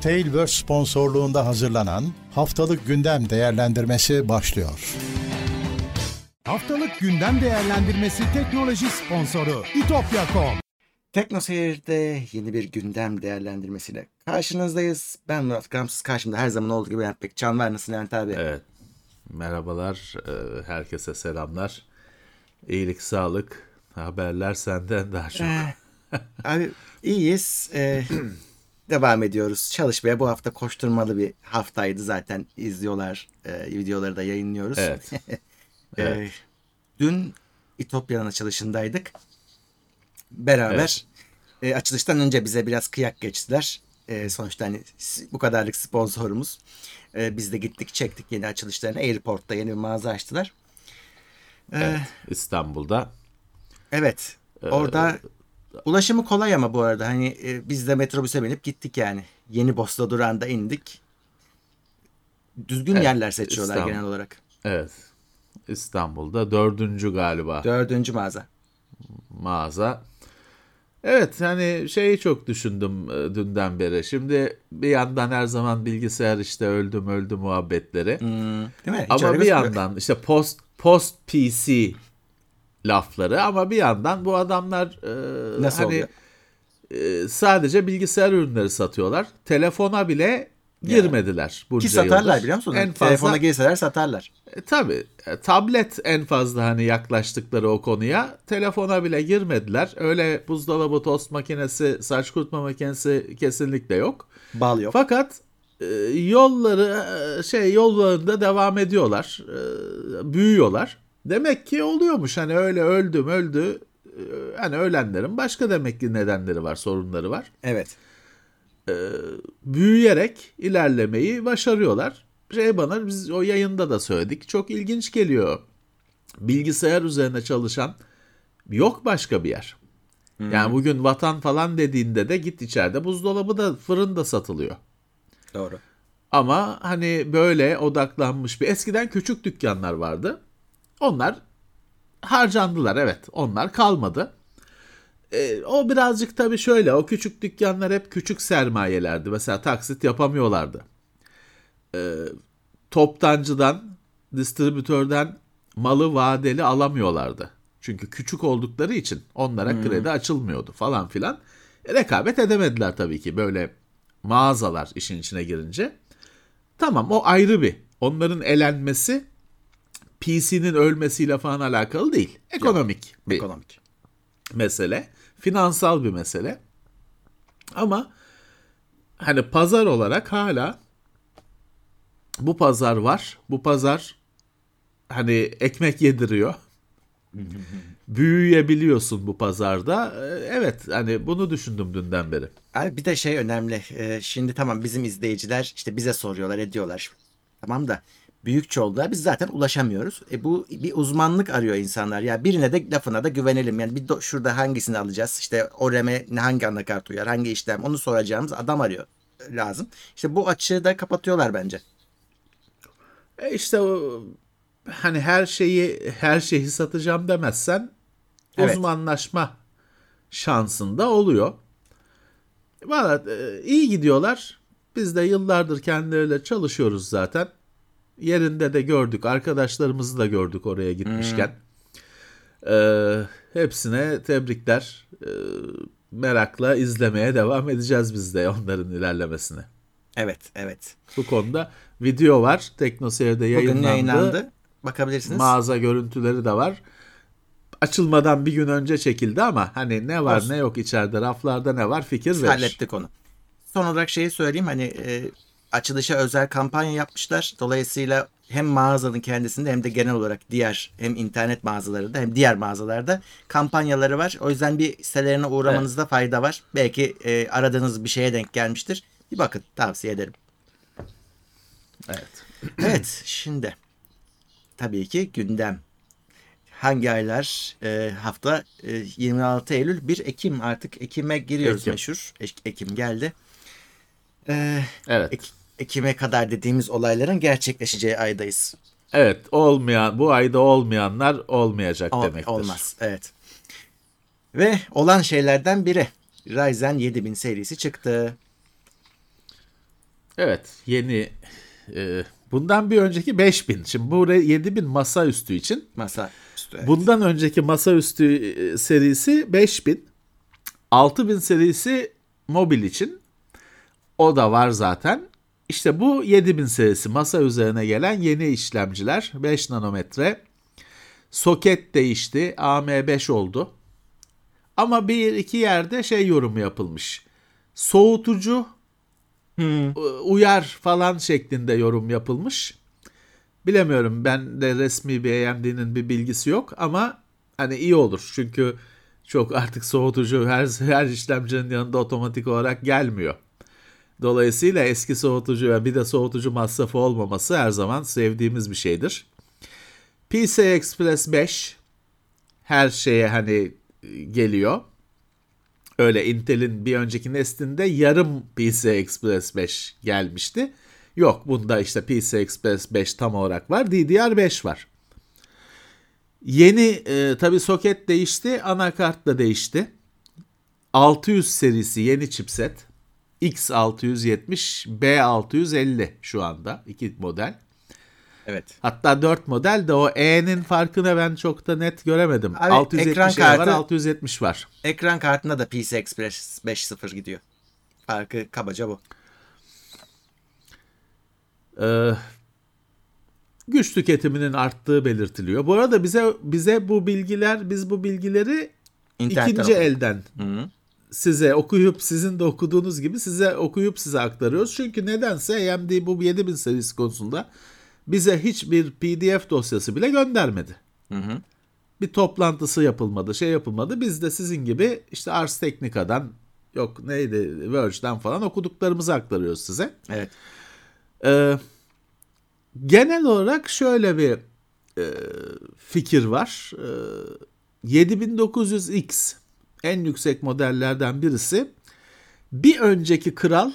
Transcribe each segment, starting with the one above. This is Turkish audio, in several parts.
Tailverse sponsorluğunda hazırlanan Haftalık Gündem Değerlendirmesi başlıyor. Haftalık Gündem Değerlendirmesi teknoloji sponsoru itopya.com Tekno Seyir'de yeni bir gündem değerlendirmesiyle karşınızdayız. Ben Murat Gamsız. Karşımda her zaman olduğu gibi Levent Can var. Nasılsın Levent abi? Evet. Merhabalar. e, Herkese selamlar. İyilik, sağlık. Haberler senden daha çok. Ee, abi iyiyiz. Ee, devam ediyoruz. Çalışmaya bu hafta koşturmalı bir haftaydı zaten. izliyorlar. e, videoları da yayınlıyoruz. Evet. Evet. dün İtopya'nın açılışındaydık. Beraber e, açılıştan önce bize biraz kıyak geçtiler. E, sonuçta hani bu kadarlık sponsorumuz. E, biz de gittik çektik yeni açılışlarını. Airport'ta yeni bir mağaza açtılar. E, Evet. İstanbul'da. Evet. Orada ulaşımı kolay ama bu arada hani e, biz de metrobüse binip gittik yani. Yeni Bosna durağında indik. Düzgün Evet, yerler seçiyorlar İstanbul. genel olarak. Evet. İstanbul'da dördüncü galiba Dördüncü mağaza. mağaza. Evet hani şeyi çok düşündüm e, dünden beri. Şimdi bir yandan her zaman bilgisayar işte öldüm öldü muhabbetleri. Hmm, değil mi? Hiç Ama bir yandan işte post post PC lafları ama bir yandan bu adamlar e, Nasıl hani e, sadece bilgisayar ürünleri satıyorlar. Telefona bile girmediler bunca Ki satarlar yıldır. biliyor musun? En fazla Telefona girseler satarlar. e, tabii e, tablet en fazla hani yaklaştıkları o konuya. Telefona bile girmediler. Öyle buzdolabı, tost makinesi, saç kurutma makinesi kesinlikle yok. Bal yok. Fakat e, yolları e, şey yollarında devam ediyorlar. E, büyüyorlar. Demek ki oluyormuş hani öyle öldüm öldü. E, Hani ölenlerin başka demek ki nedenleri var, sorunları var. Evet. Büyüyerek ilerlemeyi başarıyorlar. Şey bana biz o yayında da söyledik. Çok ilginç geliyor. Bilgisayar üzerine çalışan yok başka bir yer. Yani bugün vatan falan dediğinde de git içeride buzdolabı da fırın da satılıyor. Doğru. Ama hani böyle odaklanmış bir eskiden küçük dükkanlar vardı. Onlar harcandılar evet. Onlar kalmadı. Ee, o birazcık tabii şöyle o küçük dükkanlar hep küçük sermayelerdi. Mesela taksit yapamıyorlardı. Ee, toptancıdan, distribütörden malı vadeli alamıyorlardı. Çünkü küçük oldukları için onlara kredi açılmıyordu falan filan. E, rekabet edemediler tabii ki böyle mağazalar işin içine girince. Tamam o ayrı bir. Onların elenmesi PC'nin ölmesiyle falan alakalı değil. Ekonomik bir Ekonomik. mesele. Finansal bir mesele. Ama hani pazar olarak hala bu pazar var. Bu pazar hani ekmek yediriyor. Büyüyebiliyorsun bu pazarda. Ee, Evet hani bunu düşündüm dünden beri. Abi bir de şey önemli. Ee, şimdi tamam bizim izleyiciler işte bize soruyorlar ediyorlar. Tamam da büyük çoğunluğa biz zaten ulaşamıyoruz. E bu bir uzmanlık arıyor insanlar. Ya birine de lafına da güvenelim. Yani bir do- şurada hangisini alacağız? İşte o RAM'e ne- hangi anakart uyar? Hangi işlem? Onu soracağımız adam arıyor e, lazım. İşte bu açığı da kapatıyorlar bence. E işte o hani her şeyi her şeyi satacağım demezsen Evet. uzmanlaşma şansında oluyor. Valla e, iyi gidiyorlar. Biz de yıllardır kendileriyle çalışıyoruz zaten. Yerinde de gördük. Arkadaşlarımızı da gördük oraya gitmişken. E, hepsine tebrikler. E, merakla izlemeye devam edeceğiz biz de onların ilerlemesini. Evet, evet. Bu konuda video var. Teknoseyir'de Bugün yayınlandı. yayınlandı. Bakabilirsiniz. Mağaza görüntüleri de var. Açılmadan bir gün önce çekildi ama hani ne var Olsun. ne yok içeride raflarda ne var fikir verir. hallettik onu. Son olarak şeyi söyleyeyim hani e, açılışa özel kampanya yapmışlar. Dolayısıyla hem mağazanın kendisinde hem de genel olarak diğer hem internet mağazalarında hem diğer mağazalarda kampanyaları var. O yüzden bir sitelerine uğramanızda fayda var. Belki e, aradığınız bir şeye denk gelmiştir. Bir bakın tavsiye ederim. Evet. Evet şimdi tabii ki gündem. Hangi aylar e, hafta e, 26 Eylül 1 Ekim artık Ekim'e giriyoruz Ekim. meşhur. Ek- Ekim geldi. E, Evet. Ek- Ekim'e kadar dediğimiz olayların gerçekleşeceği aydayız. Evet olmayan bu ayda olmayanlar olmayacak Ol- demektir. Olmaz. Evet. Ve olan şeylerden biri Ryzen 7000 serisi çıktı. Evet yeni e, bundan bir önceki 5000. Şimdi bu 7000 masaüstü için. Masa üstü. evet. Bundan önceki masaüstü e, serisi 5000. 6000 serisi mobil için. O da var zaten. İşte bu 7000 serisi masa üzerine gelen yeni işlemciler 5 nanometre. Soket değişti. AM5 oldu. Ama bir iki yerde şey yorumu yapılmış. Soğutucu u- uyar falan şeklinde yorum yapılmış. Bilemiyorum ben de resmi bir AMD'nin bir bilgisi yok ama hani iyi olur. Çünkü çok artık soğutucu her, her işlemcinin yanında otomatik olarak gelmiyor. Dolayısıyla eski soğutucu ve bir de soğutucu masrafı olmaması her zaman sevdiğimiz bir şeydir. PCI Express 5 her şeye hani e, geliyor. Öyle Intel'in bir önceki neslinde yarım PCI Express 5 gelmişti. Yok bunda işte PCI Express 5 tam olarak var. DDR5 var. Yeni e, tabi soket değişti. Anakart da değişti. 600 serisi yeni chipset. X670, B650 şu anda. iki model. Evet. Hatta 4 model de o E'nin farkını ben çok da net göremedim. Abi, 670 ekran E var, kartı- 670 var. Ekran kartında da PC Express 5.0 gidiyor. Farkı kabaca bu. Ee, güç tüketiminin arttığı belirtiliyor. Bu arada bize bize bu bilgiler, biz bu bilgileri İnternetten ikinci okudum. elden Hı. Size okuyup sizin de okuduğunuz gibi size okuyup size aktarıyoruz. Çünkü nedense AMD bu 7000 serisi konusunda bize hiçbir PDF dosyası bile göndermedi. Hı hı. Bir toplantısı yapılmadı, şey yapılmadı. Biz de sizin gibi işte Ars Technica'dan yok neydi Verge'den falan okuduklarımızı aktarıyoruz size. Evet. Ee, genel olarak şöyle bir e, fikir var. Ee, 7900X en yüksek modellerden birisi. Bir önceki kral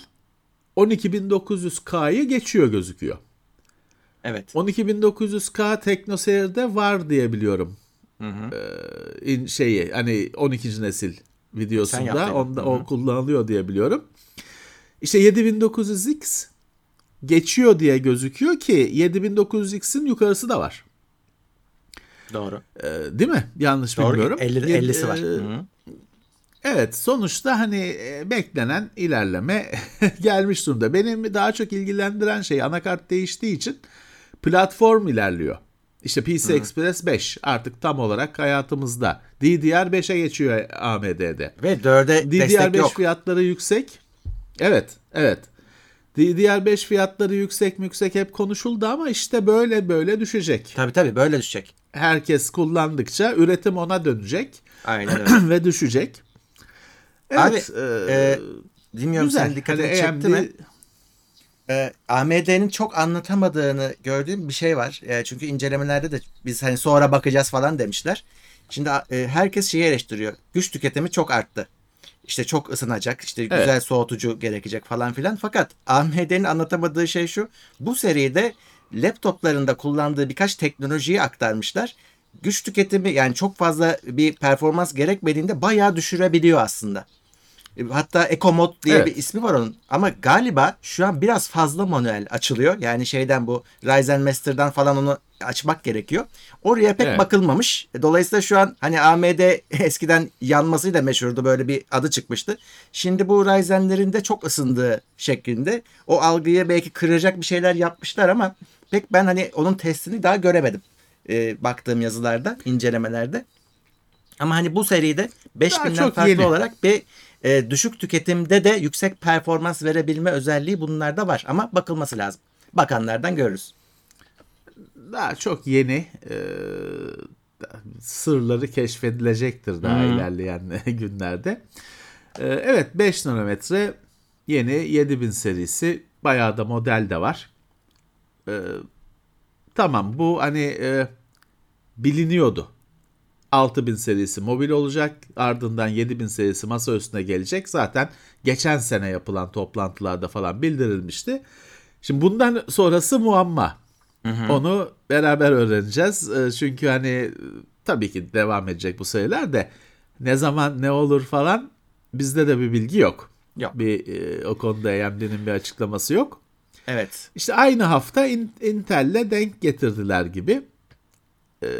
12900K'yı geçiyor gözüküyor. Evet. 12900K TeknoSeyir'de var diye biliyorum. Hı hı. Ee, in- şeyi hani 12. nesil videosunda onda Hı hı. o kullanılıyor diye biliyorum. İşte 7900X geçiyor diye gözüküyor ki 7900X'in yukarısı da var. Doğru. Ee, değil mi? Yanlış Doğru. bilmiyorum. 50, Yedi- 50'si var. e, Hı hı. Evet sonuçta hani e, beklenen ilerleme gelmiş durumda. Benim daha çok ilgilendiren şey anakart değiştiği için platform ilerliyor. İşte PC Express 5 artık tam olarak hayatımızda. DDR5'e geçiyor AMD'de. Ve 4'e destek DDR5 yok. fiyatları yüksek. Evet, evet. DDR5 fiyatları yüksek yüksek hep konuşuldu ama işte böyle böyle düşecek. Tabii tabii böyle düşecek. Herkes kullandıkça üretim ona dönecek Aynen öyle. ve düşecek. Evet, Abi, e, e, Bilmiyorum güzel. senin dikkatini Hani çekti AMD mi? Ee, AMD'nin çok anlatamadığını gördüğüm bir şey var. Ee, çünkü incelemelerde de biz hani sonra bakacağız falan demişler. Şimdi e, herkes şeyi eleştiriyor. Güç tüketimi çok arttı. İşte çok ısınacak, işte güzel soğutucu gerekecek falan filan. Fakat AMD'nin anlatamadığı şey şu. Bu seride laptoplarında kullandığı birkaç teknolojiyi aktarmışlar. Güç tüketimi yani çok fazla bir performans gerekmediğinde bayağı düşürebiliyor aslında. E, Hatta Eco Mod diye Evet. bir ismi var onun. Ama galiba şu an biraz fazla manuel açılıyor. Yani şeyden bu Ryzen Master'dan falan onu açmak gerekiyor. Oraya pek Evet. bakılmamış. E, Dolayısıyla şu an hani AMD eskiden yanmasıyla meşhurdu. Böyle bir adı çıkmıştı. Şimdi bu Ryzen'lerin de çok ısındığı şeklinde. O algıyı belki kıracak bir şeyler yapmışlar ama pek ben hani onun testini daha göremedim. E, baktığım yazılarda, incelemelerde. Ama hani bu seride 5000'den çok farklı yeni. olarak bir e, düşük tüketimde de yüksek performans verebilme özelliği bunlarda var. Ama bakılması lazım. Bakanlardan görürüz. daha çok yeni e, sırları keşfedilecektir daha ilerleyen günlerde. E, evet 5 nanometre yeni 7000 serisi bayağı da model de var. E, tamam bu hani e, biliniyordu. 6000 serisi mobil olacak. Ardından 7000 serisi masa üstüne gelecek. Zaten geçen sene yapılan toplantılarda falan bildirilmişti. Şimdi bundan sonrası muamma. Onu beraber öğreneceğiz. E, Çünkü hani tabii ki devam edecek bu sayılar da ne zaman ne olur falan bizde de bir bilgi yok. Yok. Bir e, o konuda AMD'nin bir açıklaması yok. Evet. İşte aynı hafta In- Intel'le denk getirdiler gibi.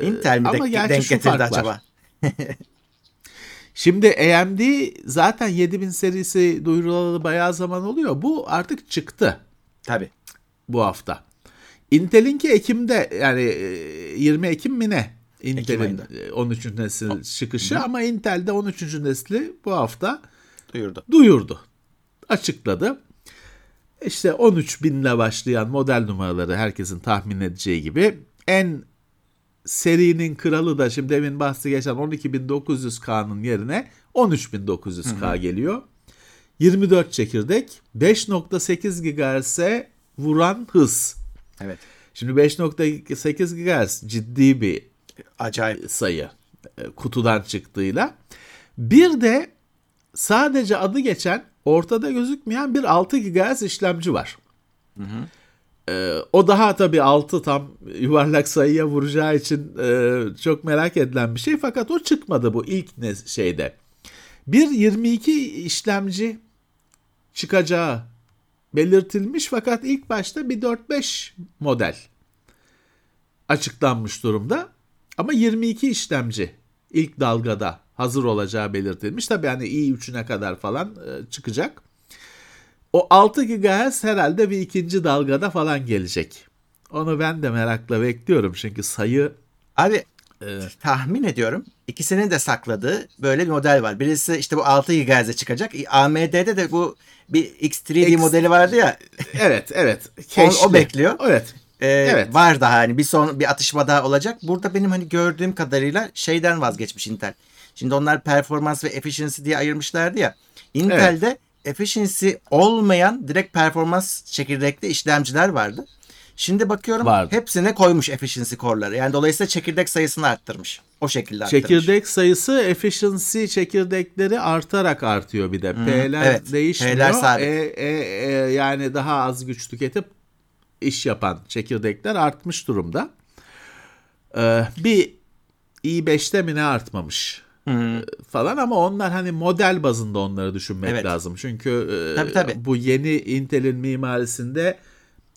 Intel mi ama gerçi denk getirdi acaba? Şimdi AMD zaten 7000 serisi duyurulalı bayağı zaman oluyor. Bu artık çıktı Tabii. bu hafta. Intel'inki Ekim'de yani e, 20 Ekim mi ne? Intel'in ayında. e, 13. nesil çıkışı ama Intel'de 13. nesli bu hafta Duyurdu. duyurdu. Açıkladı. İşte 13 binle başlayan model numaraları herkesin tahmin edeceği gibi en serinin kralı da şimdi demin bahsi geçen 12900K'nın yerine 13900K geliyor. 24 çekirdek 5.8 GHz'e vuran hız. Evet. Şimdi 5.8 GHz ciddi bir Acayip. sayı e, kutudan çıktığıyla. Bir de sadece adı geçen ortada gözükmeyen bir 6 GHz işlemci var. E, o daha tabii 6 tam yuvarlak sayıya vuracağı için e, çok merak edilen bir şey. Fakat o çıkmadı bu ilk ne şeyde. Bir 22 işlemci çıkacağı belirtilmiş fakat ilk başta bir 4-5 model açıklanmış durumda. Ama 22 işlemci ilk dalgada hazır olacağı belirtilmiş. Tabii yani i3'üne kadar falan e, çıkacak. O 6 GHz herhalde bir ikinci dalgada falan gelecek. Onu ben de merakla bekliyorum çünkü sayı Abi e, tahmin ediyorum ikisinin de sakladığı böyle bir model var. Birisi işte bu 6 GHz'e çıkacak. AMD'de de bu bir X3D X- modeli vardı ya. evet evet O- o keşke. bekliyor. Evet. Ee, Evet. Var daha hani bir son bir atışma daha olacak. Burada benim hani gördüğüm kadarıyla şeyden vazgeçmiş Intel. Şimdi onlar performans ve efficiency diye ayırmışlardı ya. Intel'de efficiency olmayan direkt performans çekirdekli işlemciler vardı. Şimdi bakıyorum Vardı. hepsine koymuş efficiency core'ları. Yani dolayısıyla çekirdek sayısını arttırmış. O şekilde arttırmış. Çekirdek sayısı efficiency çekirdekleri artarak artıyor bir de. P'ler evet. değişmiyor. P'ler sabit. E, e, e, yani daha az güç tüketip iş yapan çekirdekler artmış durumda. Ee, bir i5'te mi ne artmamış E, falan ama onlar hani model bazında onları düşünmek Evet. lazım. Çünkü Tabii, tabii. bu yeni Intel'in mimarisinde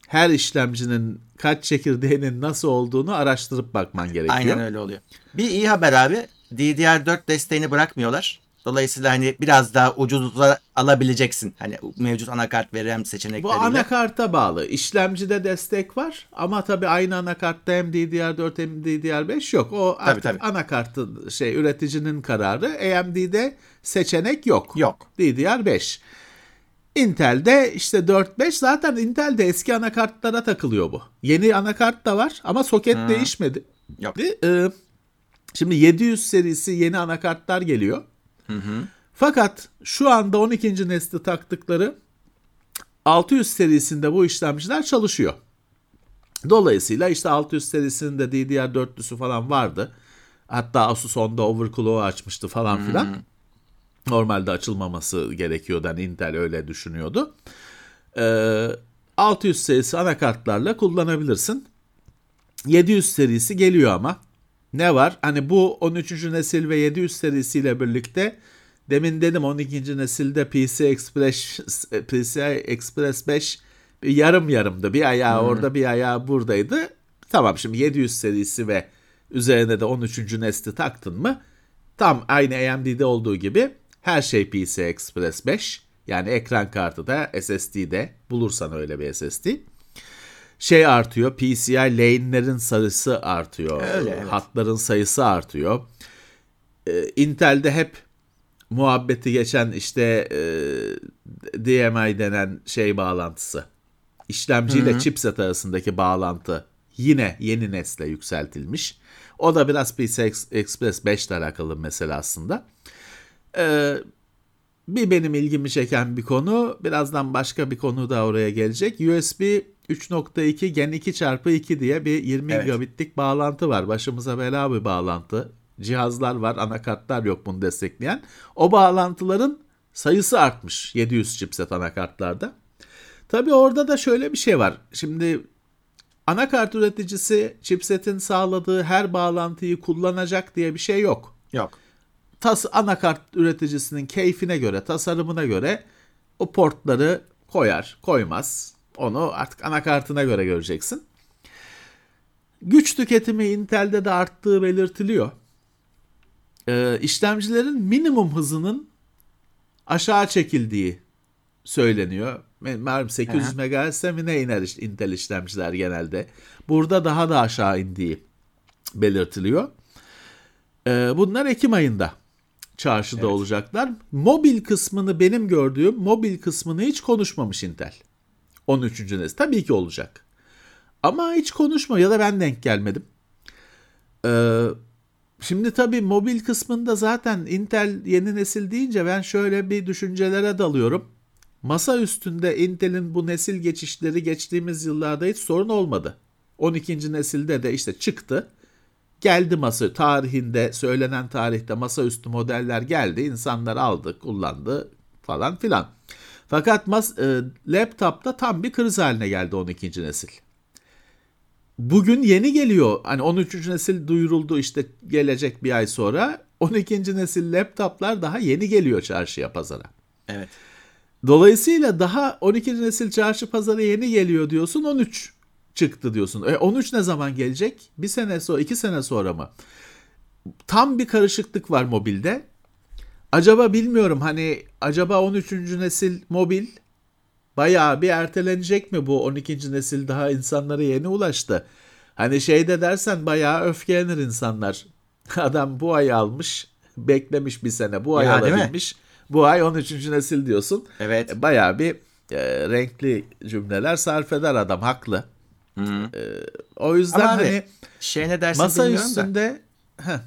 her işlemcinin kaç çekirdeğinin nasıl olduğunu araştırıp bakman gerekiyor. Aynen öyle oluyor. Bir iyi haber abi. DDR4 desteğini bırakmıyorlar. Dolayısıyla hani biraz daha ucuza alabileceksin. Hani mevcut anakart ve RAM Bu seçenekleriyle. anakarta bağlı. İşlemcide destek var ama tabii aynı anakartta hem DDR4 hem DDR5 yok. O artık tabii. anakartın şey üreticinin kararı. AMD'de seçenek yok. Yok. DDR5. Intel'de işte 4-5 zaten Intel'de eski anakartlara takılıyor bu. Yeni anakart da var ama soket değişmedi. Yok. Ee, şimdi 700 serisi yeni anakartlar geliyor. Fakat şu anda 12. nesli taktıkları 600 serisinde bu işlemciler çalışıyor. Dolayısıyla işte 600 serisinde DDR4'lüsü falan vardı. Hatta Asus onda overclock'u açmıştı falan filan. Normalde açılmaması gerekiyordu. Hani Intel öyle düşünüyordu. Ee, 600 serisi anakartlarla kullanabilirsin. 700 serisi geliyor ama. Ne var? Hani bu 13. nesil ve 700 serisiyle birlikte demin dedim 12. nesilde PC Express PC Express 5 bir yarım yarımdı. Bir ayağı orada bir ayağı buradaydı. Tamam şimdi 700 serisi ve üzerine de 13. nesli taktın mı? Tam aynı AMD'de olduğu gibi her şey PC Express 5. Yani ekran kartı da SSD'de bulursan öyle bir SSD şey artıyor. PCI lane'lerin sayısı artıyor. Öyle, evet. Hatların sayısı artıyor. Ee, Intel'de hep muhabbeti geçen işte e, DMI denen şey bağlantısı. İşlemciyle chipset arasındaki bağlantı yine yeni nesle yükseltilmiş. O da biraz PC Ex- Express 5 ile alakalı mesele aslında. Ee, bir benim ilgimi çeken bir konu. Birazdan başka bir konu da oraya gelecek. USB 3.2 Gen 2 çarpı 2 diye bir 20 Evet. gigabitlik bağlantı var. Başımıza bela bir bağlantı. Cihazlar var, anakartlar yok bunu destekleyen. O bağlantıların sayısı artmış 700 chipset anakartlarda. Tabii orada da şöyle bir şey var. Şimdi anakart üreticisi chipsetin sağladığı her bağlantıyı kullanacak diye bir şey yok Yok. tas anakart üreticisinin keyfine göre, tasarımına göre o portları koyar, koymaz. Onu artık anakartına göre göreceksin. Güç tüketimi Intel'de de arttığı belirtiliyor. Ee, işlemcilerin minimum hızının aşağı çekildiği söyleniyor. Malum 800 Aha. MHz'e mi ne iner işte Intel işlemciler genelde. Burada daha da aşağı indiği belirtiliyor. Ee, bunlar Ekim ayında çarşıda Evet. olacaklar. Mobil kısmını benim gördüğüm mobil kısmını hiç konuşmamış Intel. 13. nesil. Tabii ki olacak. Ama hiç konuşma ya da ben denk gelmedim. Ee, şimdi tabii mobil kısmında zaten Intel yeni nesil deyince ben şöyle bir düşüncelere dalıyorum. Masa üstünde Intel'in bu nesil geçişleri geçtiğimiz yıllarda hiç sorun olmadı. 12. nesilde de işte çıktı. Geldi masa tarihinde söylenen tarihte masaüstü modeller geldi. İnsanlar aldı, kullandı falan filan. Fakat mas e, laptopta tam bir kriz haline geldi 12. nesil. Bugün yeni geliyor. Hani 13. nesil duyuruldu işte gelecek bir ay sonra. 12. nesil laptoplar daha yeni geliyor çarşıya pazara. Evet. Dolayısıyla daha 12. nesil çarşı pazara yeni geliyor diyorsun 13 çıktı diyorsun. E 13 ne zaman gelecek? Bir sene sonra, iki sene sonra mı? Tam bir karışıklık var mobilde. Acaba bilmiyorum hani acaba 13. nesil mobil bayağı bir ertelenecek mi bu 12. nesil daha insanlara yeni ulaştı. Hani şeyde dersen bayağı öfkelenir insanlar. Adam bu ay almış, beklemiş bir sene, bu ay Ya, alabilmiş. Bu ay 13. nesil diyorsun. Evet. E, Bayağı bir e, renkli cümleler sarf eder adam haklı. E, o yüzden Ama hani Şey ne dersin masa bilmiyorum da. üstünde Heh,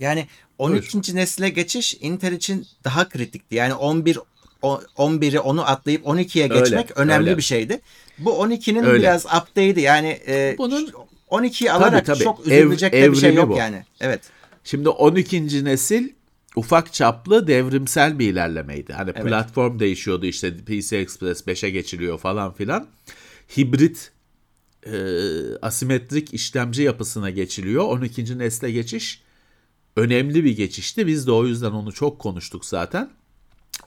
Yani 13. nesile geçiş Intel için daha kritikti. Yani 11 o- 11'i onu atlayıp 12'ye Öyle, geçmek önemli öyle. bir şeydi. Bu 12'nin Öyle. biraz update'i yani e, Bunun- 12'yi alarak tabii. çok Ev- üzülecek de bir şey yok bu. yani. Evet. Şimdi 12. nesil ufak çaplı devrimsel bir ilerlemeydi. Hani Evet. platform değişiyordu işte PC Express 5'e geçiliyor falan filan. Hibrit e, asimetrik işlemci yapısına geçiliyor. 12. nesle geçiş önemli bir geçişti. Biz de o yüzden onu çok konuştuk zaten.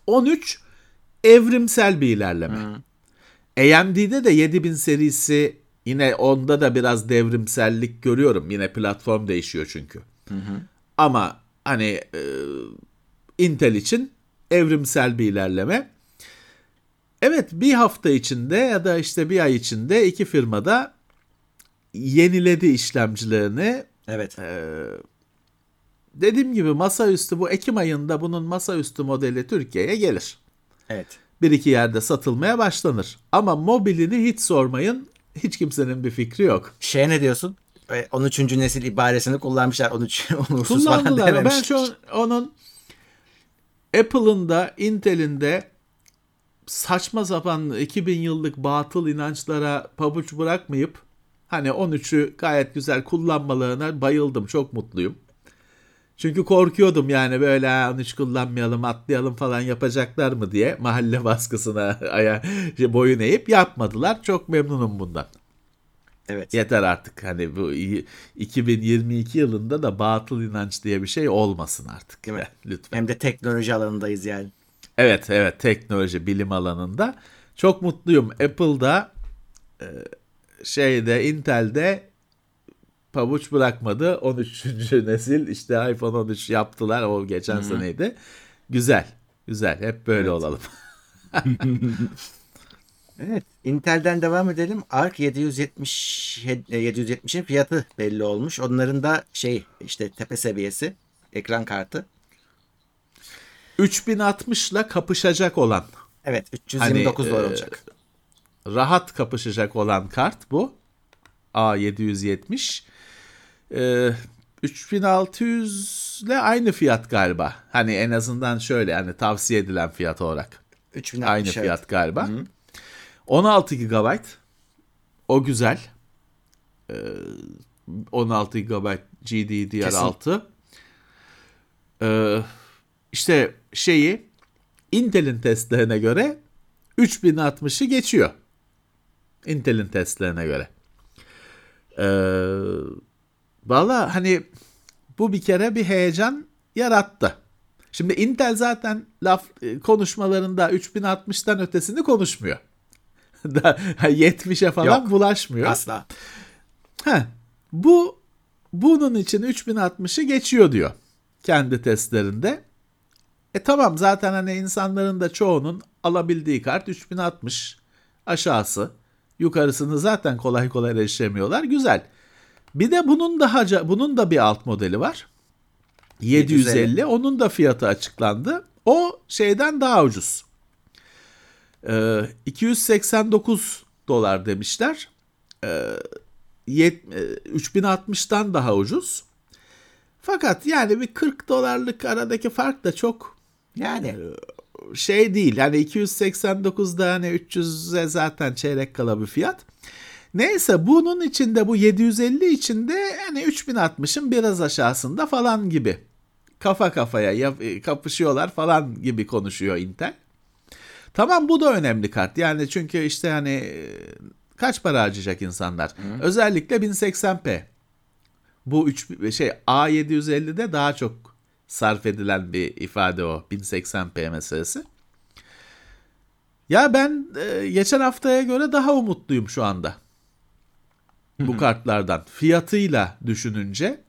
13 evrimsel bir ilerleme. AMD'de de 7000 serisi yine onda da biraz devrimsellik görüyorum. Yine platform değişiyor çünkü. Ama hani e, Intel için evrimsel bir ilerleme. Evet bir hafta içinde ya da işte bir ay içinde iki firmada yeniledi işlemcilerini. Evet. Ee, dediğim gibi masaüstü bu Ekim ayında bunun masaüstü modeli Türkiye'ye gelir. Evet. Bir iki yerde satılmaya başlanır. Ama mobilini hiç sormayın. Hiç kimsenin bir fikri yok. Şey ne diyorsun? E, 13. nesil ibaresini kullanmışlar. 13 unursuz falan. Ben şu onun Apple'ın da Intel'in de saçma sapan 2000 yıllık batıl inançlara pabuç bırakmayıp hani 13'ü gayet güzel kullanmalarına bayıldım. Çok mutluyum. Çünkü korkuyordum yani böyle "Ha, 13 kullanmayalım atlayalım falan yapacaklar mı diye mahalle baskısına aya, boyun eğip yapmadılar. Çok memnunum bundan. Evet. Yeter artık hani bu i- 2022 yılında da batıl inanç diye bir şey olmasın artık. Değil mi? Lütfen. Hem de teknoloji alanındayız yani. Evet evet teknoloji bilim alanında çok mutluyum. Apple'da e, şeyde Intel'de pabuç bırakmadı. 13. nesil işte iPhone 13 yaptılar o geçen seneydi. Güzel. Güzel. Hep böyle olalım. Evet. Intel'den devam edelim. Arc 770 e, 770'in fiyatı belli olmuş. Onların da şey işte tepe seviyesi ekran kartı. 3060 ile kapışacak olan Evet 329 Hani, dolar e, olacak. rahat kapışacak olan kart bu. A770. Ee, 3600 ile aynı fiyat galiba. Hani en azından şöyle hani tavsiye edilen fiyat olarak. 3060 Aynı evet. fiyat galiba. 16 GB. O güzel. Ee, 16 GB GDDR6. Ee, işte şeyi Intel'in testlerine göre 3060'ı geçiyor. Intel'in testlerine göre. Ee, Valla hani bu bir kere bir heyecan yarattı. Şimdi Intel zaten laf e, konuşmalarında 3060'tan ötesini konuşmuyor. Da- 70'e falan Yok. bulaşmıyor. Asla. Heh, bu bunun için 3060'ı geçiyor diyor kendi testlerinde. E tamam zaten hani insanların da çoğunun alabildiği kart 3060 aşağısı. Yukarısını zaten kolay kolay erişemiyorlar. Güzel. Bir de bunun daha bunun da bir alt modeli var. 750. 750. Onun da fiyatı açıklandı. O şeyden daha ucuz. Ee, 289 dolar demişler. Yet- e, 3060'tan daha ucuz. Fakat yani bir 40 dolarlık aradaki fark da çok Yani şey değil. Hani 289'da hani 300'e zaten çeyrek kala bir fiyat. Neyse bunun içinde bu 750 içinde yani 3060'ın biraz aşağısında falan gibi. Kafa kafaya ya- e, kapışıyorlar falan gibi konuşuyor Intel. Tamam bu da önemli kart. Yani çünkü işte hani e, kaç para harcayacak insanlar? Özellikle 1080p. Bu 3 şey A750'de daha çok sarf edilen bir ifade o 1080p meselesi. Ya ben e, geçen haftaya göre daha umutluyum şu anda. Bu kartlardan. Fiyatıyla düşününce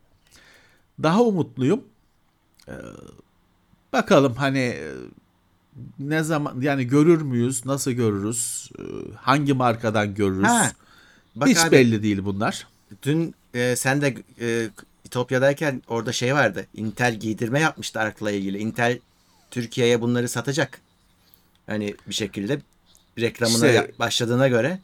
daha umutluyum. Ee, bakalım hani e, ne zaman yani görür müyüz? Nasıl görürüz? Ee, hangi markadan görürüz? Ha, bak Hiç abi, belli değil bunlar. Dün e, sen de e, İtopya'dayken orada şey vardı. Intel giydirme yapmıştı Ark'la ilgili. Intel Türkiye'ye bunları satacak. Hani bir şekilde reklamına İşte- başladığına göre.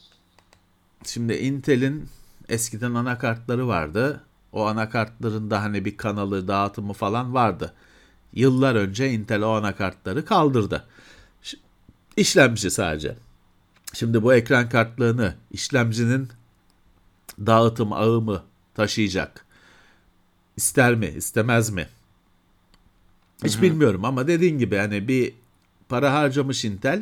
Şimdi Intel'in eskiden anakartları vardı. O anakartların da hani bir kanalı, dağıtımı falan vardı. Yıllar önce Intel o anakartları kaldırdı. İşlemci sadece. Şimdi bu ekran kartlığını işlemcinin dağıtım ağı mı taşıyacak? İster mi, istemez mi? Hiç bilmiyorum ama dediğin gibi hani bir para harcamış Intel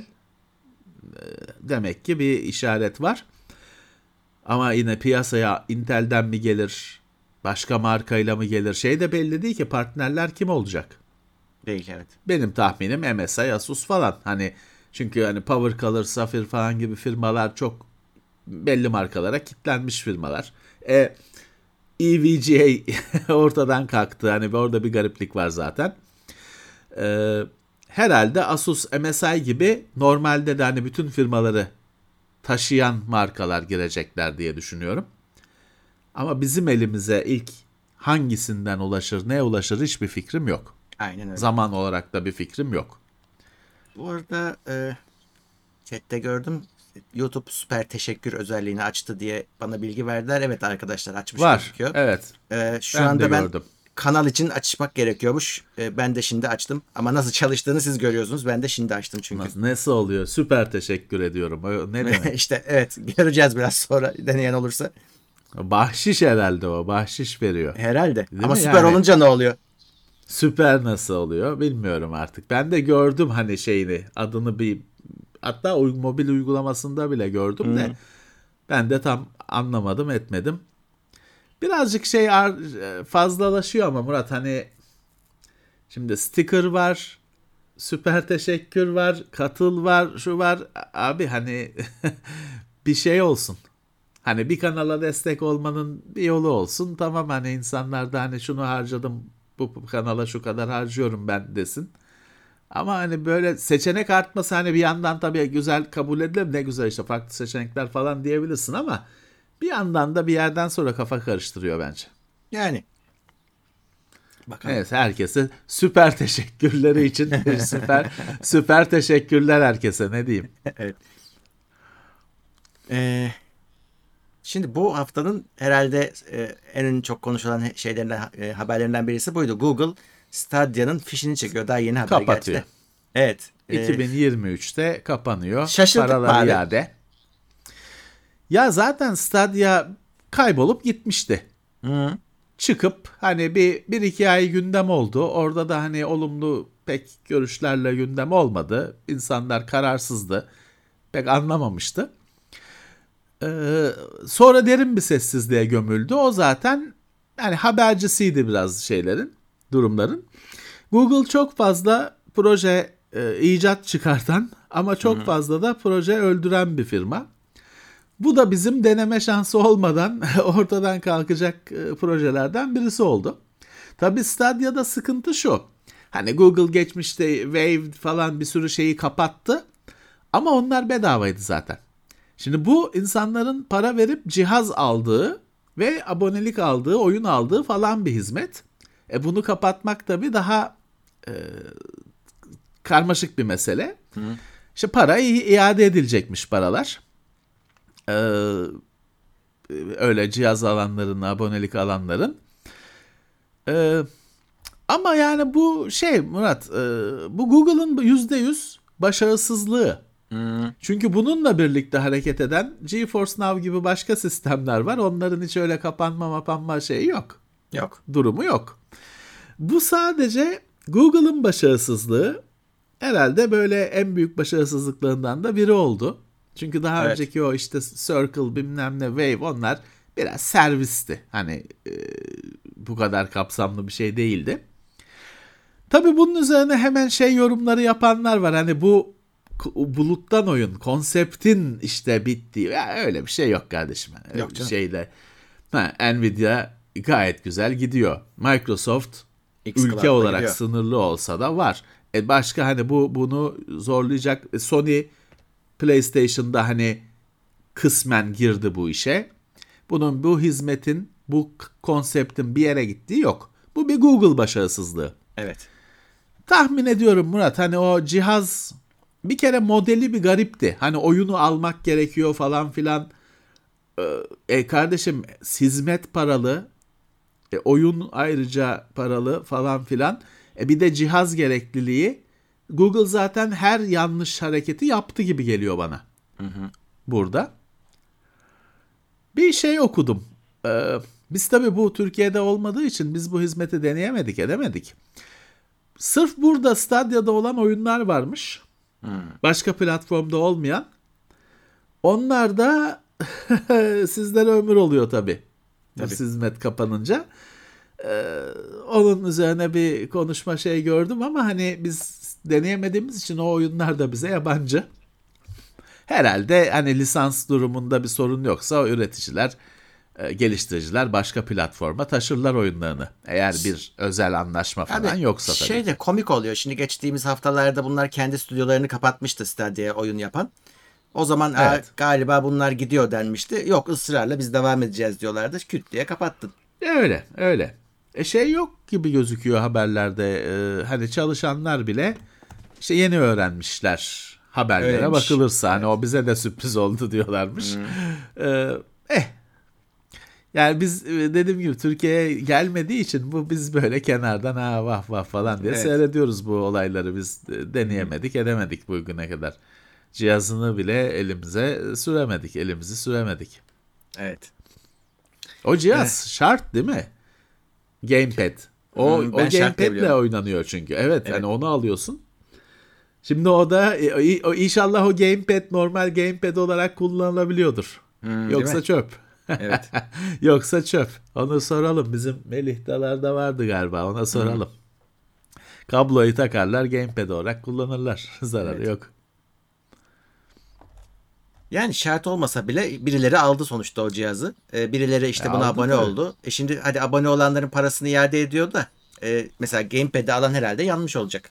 e, demek ki bir işaret var. Ama yine piyasaya Intel'den mi gelir, başka markayla mı gelir şey de belli değil ki partnerler kim olacak? Değil evet. Benim tahminim MSI, Asus falan. Hani çünkü hani Power Color, Safir falan gibi firmalar çok belli markalara kitlenmiş firmalar. E, EVGA ortadan kalktı. Hani orada bir gariplik var zaten. E, herhalde Asus, MSI gibi normalde de hani bütün firmaları taşıyan markalar girecekler diye düşünüyorum. Ama bizim elimize ilk hangisinden ulaşır, ne ulaşır hiçbir fikrim yok. Aynen öyle. Zaman olarak da bir fikrim yok. Bu arada e, chatte gördüm. YouTube süper teşekkür özelliğini açtı diye bana bilgi verdiler. Evet arkadaşlar açmış Var. gözüküyor. Evet. E, şu ben anda ben gördüm. Kanal için açmak gerekiyormuş. E, ben de şimdi açtım. Ama nasıl çalıştığını siz görüyorsunuz. Ben de şimdi açtım çünkü. Nasıl, nasıl oluyor? Süper teşekkür ediyorum. Ne demek? işte evet göreceğiz biraz sonra deneyen olursa. bahşiş herhalde o. Bahşiş veriyor. Herhalde. Değil Ama mi süper yani? olunca ne oluyor? Süper nasıl oluyor bilmiyorum artık. Ben de gördüm hani şeyini adını bir hatta mobil uygulamasında bile gördüm de ben de tam anlamadım etmedim. Birazcık şey ar- fazlalaşıyor ama Murat hani şimdi sticker var, süper teşekkür var, katıl var, şu var. Abi hani bir şey olsun. Hani bir kanala destek olmanın bir yolu olsun. Tamam hani insanlar da hani şunu harcadım bu kanala şu kadar harcıyorum ben desin. Ama hani böyle seçenek artması hani bir yandan tabii güzel kabul edilir. Ne güzel işte farklı seçenekler falan diyebilirsin ama bir yandan da bir yerden sonra kafa karıştırıyor bence. Yani. Bakalım. Evet herkese süper teşekkürleri için süper süper teşekkürler herkese ne diyeyim. evet. Ee, şimdi bu haftanın herhalde e, en çok konuşulan şeylerinden e, haberlerinden birisi buydu. Google Stadia'nın fişini çekiyor. Daha yeni haber Kapatıyor. de. Evet. e, 2023'te kapanıyor. Şaşırdık mı Paralar abi? iade. Ya zaten Stadia kaybolup gitmişti. hı. Çıkıp hani bir, bir iki ay gündem oldu. Orada da hani olumlu pek görüşlerle gündem olmadı. İnsanlar kararsızdı. Pek anlamamıştı. Ee, sonra derin bir sessizliğe gömüldü. O zaten yani habercisiydi biraz şeylerin, durumların. Google çok fazla proje e, icat çıkartan ama çok fazla da proje öldüren bir firma. Bu da bizim deneme şansı olmadan ortadan kalkacak e, projelerden birisi oldu. Tabi Stadia'da sıkıntı şu. Hani Google geçmişte Wave falan bir sürü şeyi kapattı. Ama onlar bedavaydı zaten. Şimdi bu insanların para verip cihaz aldığı ve abonelik aldığı, oyun aldığı falan bir hizmet. E bunu kapatmak tabii daha e, karmaşık bir mesele. Hı. İşte para iade edilecekmiş paralar. Ee, öyle cihaz alanların, abonelik alanların. Ee, ama yani bu şey Murat, e, bu Google'ın yüzde yüz başarısızlığı. Hmm. Çünkü bununla birlikte hareket eden GeForce Now gibi başka sistemler var. Onların hiç öyle kapanma mapanma şeyi yok. Yok. Durumu yok. Bu sadece Google'ın başarısızlığı herhalde böyle en büyük başarısızlıklarından da biri oldu. Çünkü daha evet. önceki o işte Circle bilmem ne Wave onlar biraz servisti. Hani e, bu kadar kapsamlı bir şey değildi. Tabi bunun üzerine hemen şey yorumları yapanlar var. Hani bu buluttan oyun, konseptin işte bittiği. Ya öyle bir şey yok kardeşim. Yani yok canım. Şeyle. Ha, Nvidia gayet güzel gidiyor. Microsoft X ülke olarak gidiyor. sınırlı olsa da var. E başka hani bu bunu zorlayacak e, Sony PlayStation'da hani kısmen girdi bu işe. Bunun bu hizmetin, bu konseptin bir yere gittiği yok. Bu bir Google başarısızlığı. Evet. Tahmin ediyorum Murat hani o cihaz bir kere modeli bir garipti. Hani oyunu almak gerekiyor falan filan. Ee, e kardeşim hizmet paralı. E, oyun ayrıca paralı falan filan. E bir de cihaz gerekliliği. Google zaten her yanlış hareketi yaptı gibi geliyor bana. Hı hı. Burada. Bir şey okudum. Ee, biz tabii bu Türkiye'de olmadığı için biz bu hizmeti deneyemedik, edemedik. Sırf burada Stadia'da olan oyunlar varmış. Hmm. Başka platformda olmayan. Onlar da sizlere ömür oluyor tabii. tabii. Hizmet kapanınca. Ee, onun üzerine bir konuşma şey gördüm ama hani biz deneyemediğimiz için o oyunlar da bize yabancı. Herhalde hani lisans durumunda bir sorun yoksa o üreticiler, e, geliştiriciler başka platforma taşırlar oyunlarını. Eğer bir özel anlaşma falan Abi, yoksa tabii. Şey de komik oluyor. Şimdi geçtiğimiz haftalarda bunlar kendi stüdyolarını kapatmıştı Stadia'ya oyun yapan. O zaman evet. galiba bunlar gidiyor denmişti. Yok ısrarla biz devam edeceğiz diyorlardı. Küt diye kapattın. Öyle öyle. E şey yok gibi gözüküyor haberlerde. Ee, hani çalışanlar bile işte yeni öğrenmişler haberlere Öyleymiş. bakılırsa. Hani o bize de sürpriz oldu diyorlarmış. Hmm. Ee, eh yani biz e, dediğim gibi Türkiye'ye gelmediği için bu biz böyle kenardan ha vah vah falan diye evet. seyrediyoruz bu olayları. Biz deneyemedik, edemedik bugüne kadar. Cihazını bile elimize süremedik, elimizi süremedik. Evet. O cihaz evet. şart değil mi? Gamepad. O, hmm, o gamepad'le oynanıyor çünkü. Evet, evet. hani onu alıyorsun. Şimdi o da e, o, inşallah o gamepad normal gamepad olarak kullanılabiliyordur. Hmm, Yoksa çöp. Evet. Yoksa çöp. Onu soralım. Bizim Melih'talarda vardı galiba. Ona soralım. Hmm. Kabloyu takarlar gamepad olarak kullanırlar. Zararı evet. yok. Yani şart olmasa bile birileri aldı sonuçta o cihazı. Ee, birileri işte e, buna abone tabii. oldu. E şimdi hadi abone olanların parasını iade ediyor da e, mesela gamepad'i alan herhalde yanmış olacak.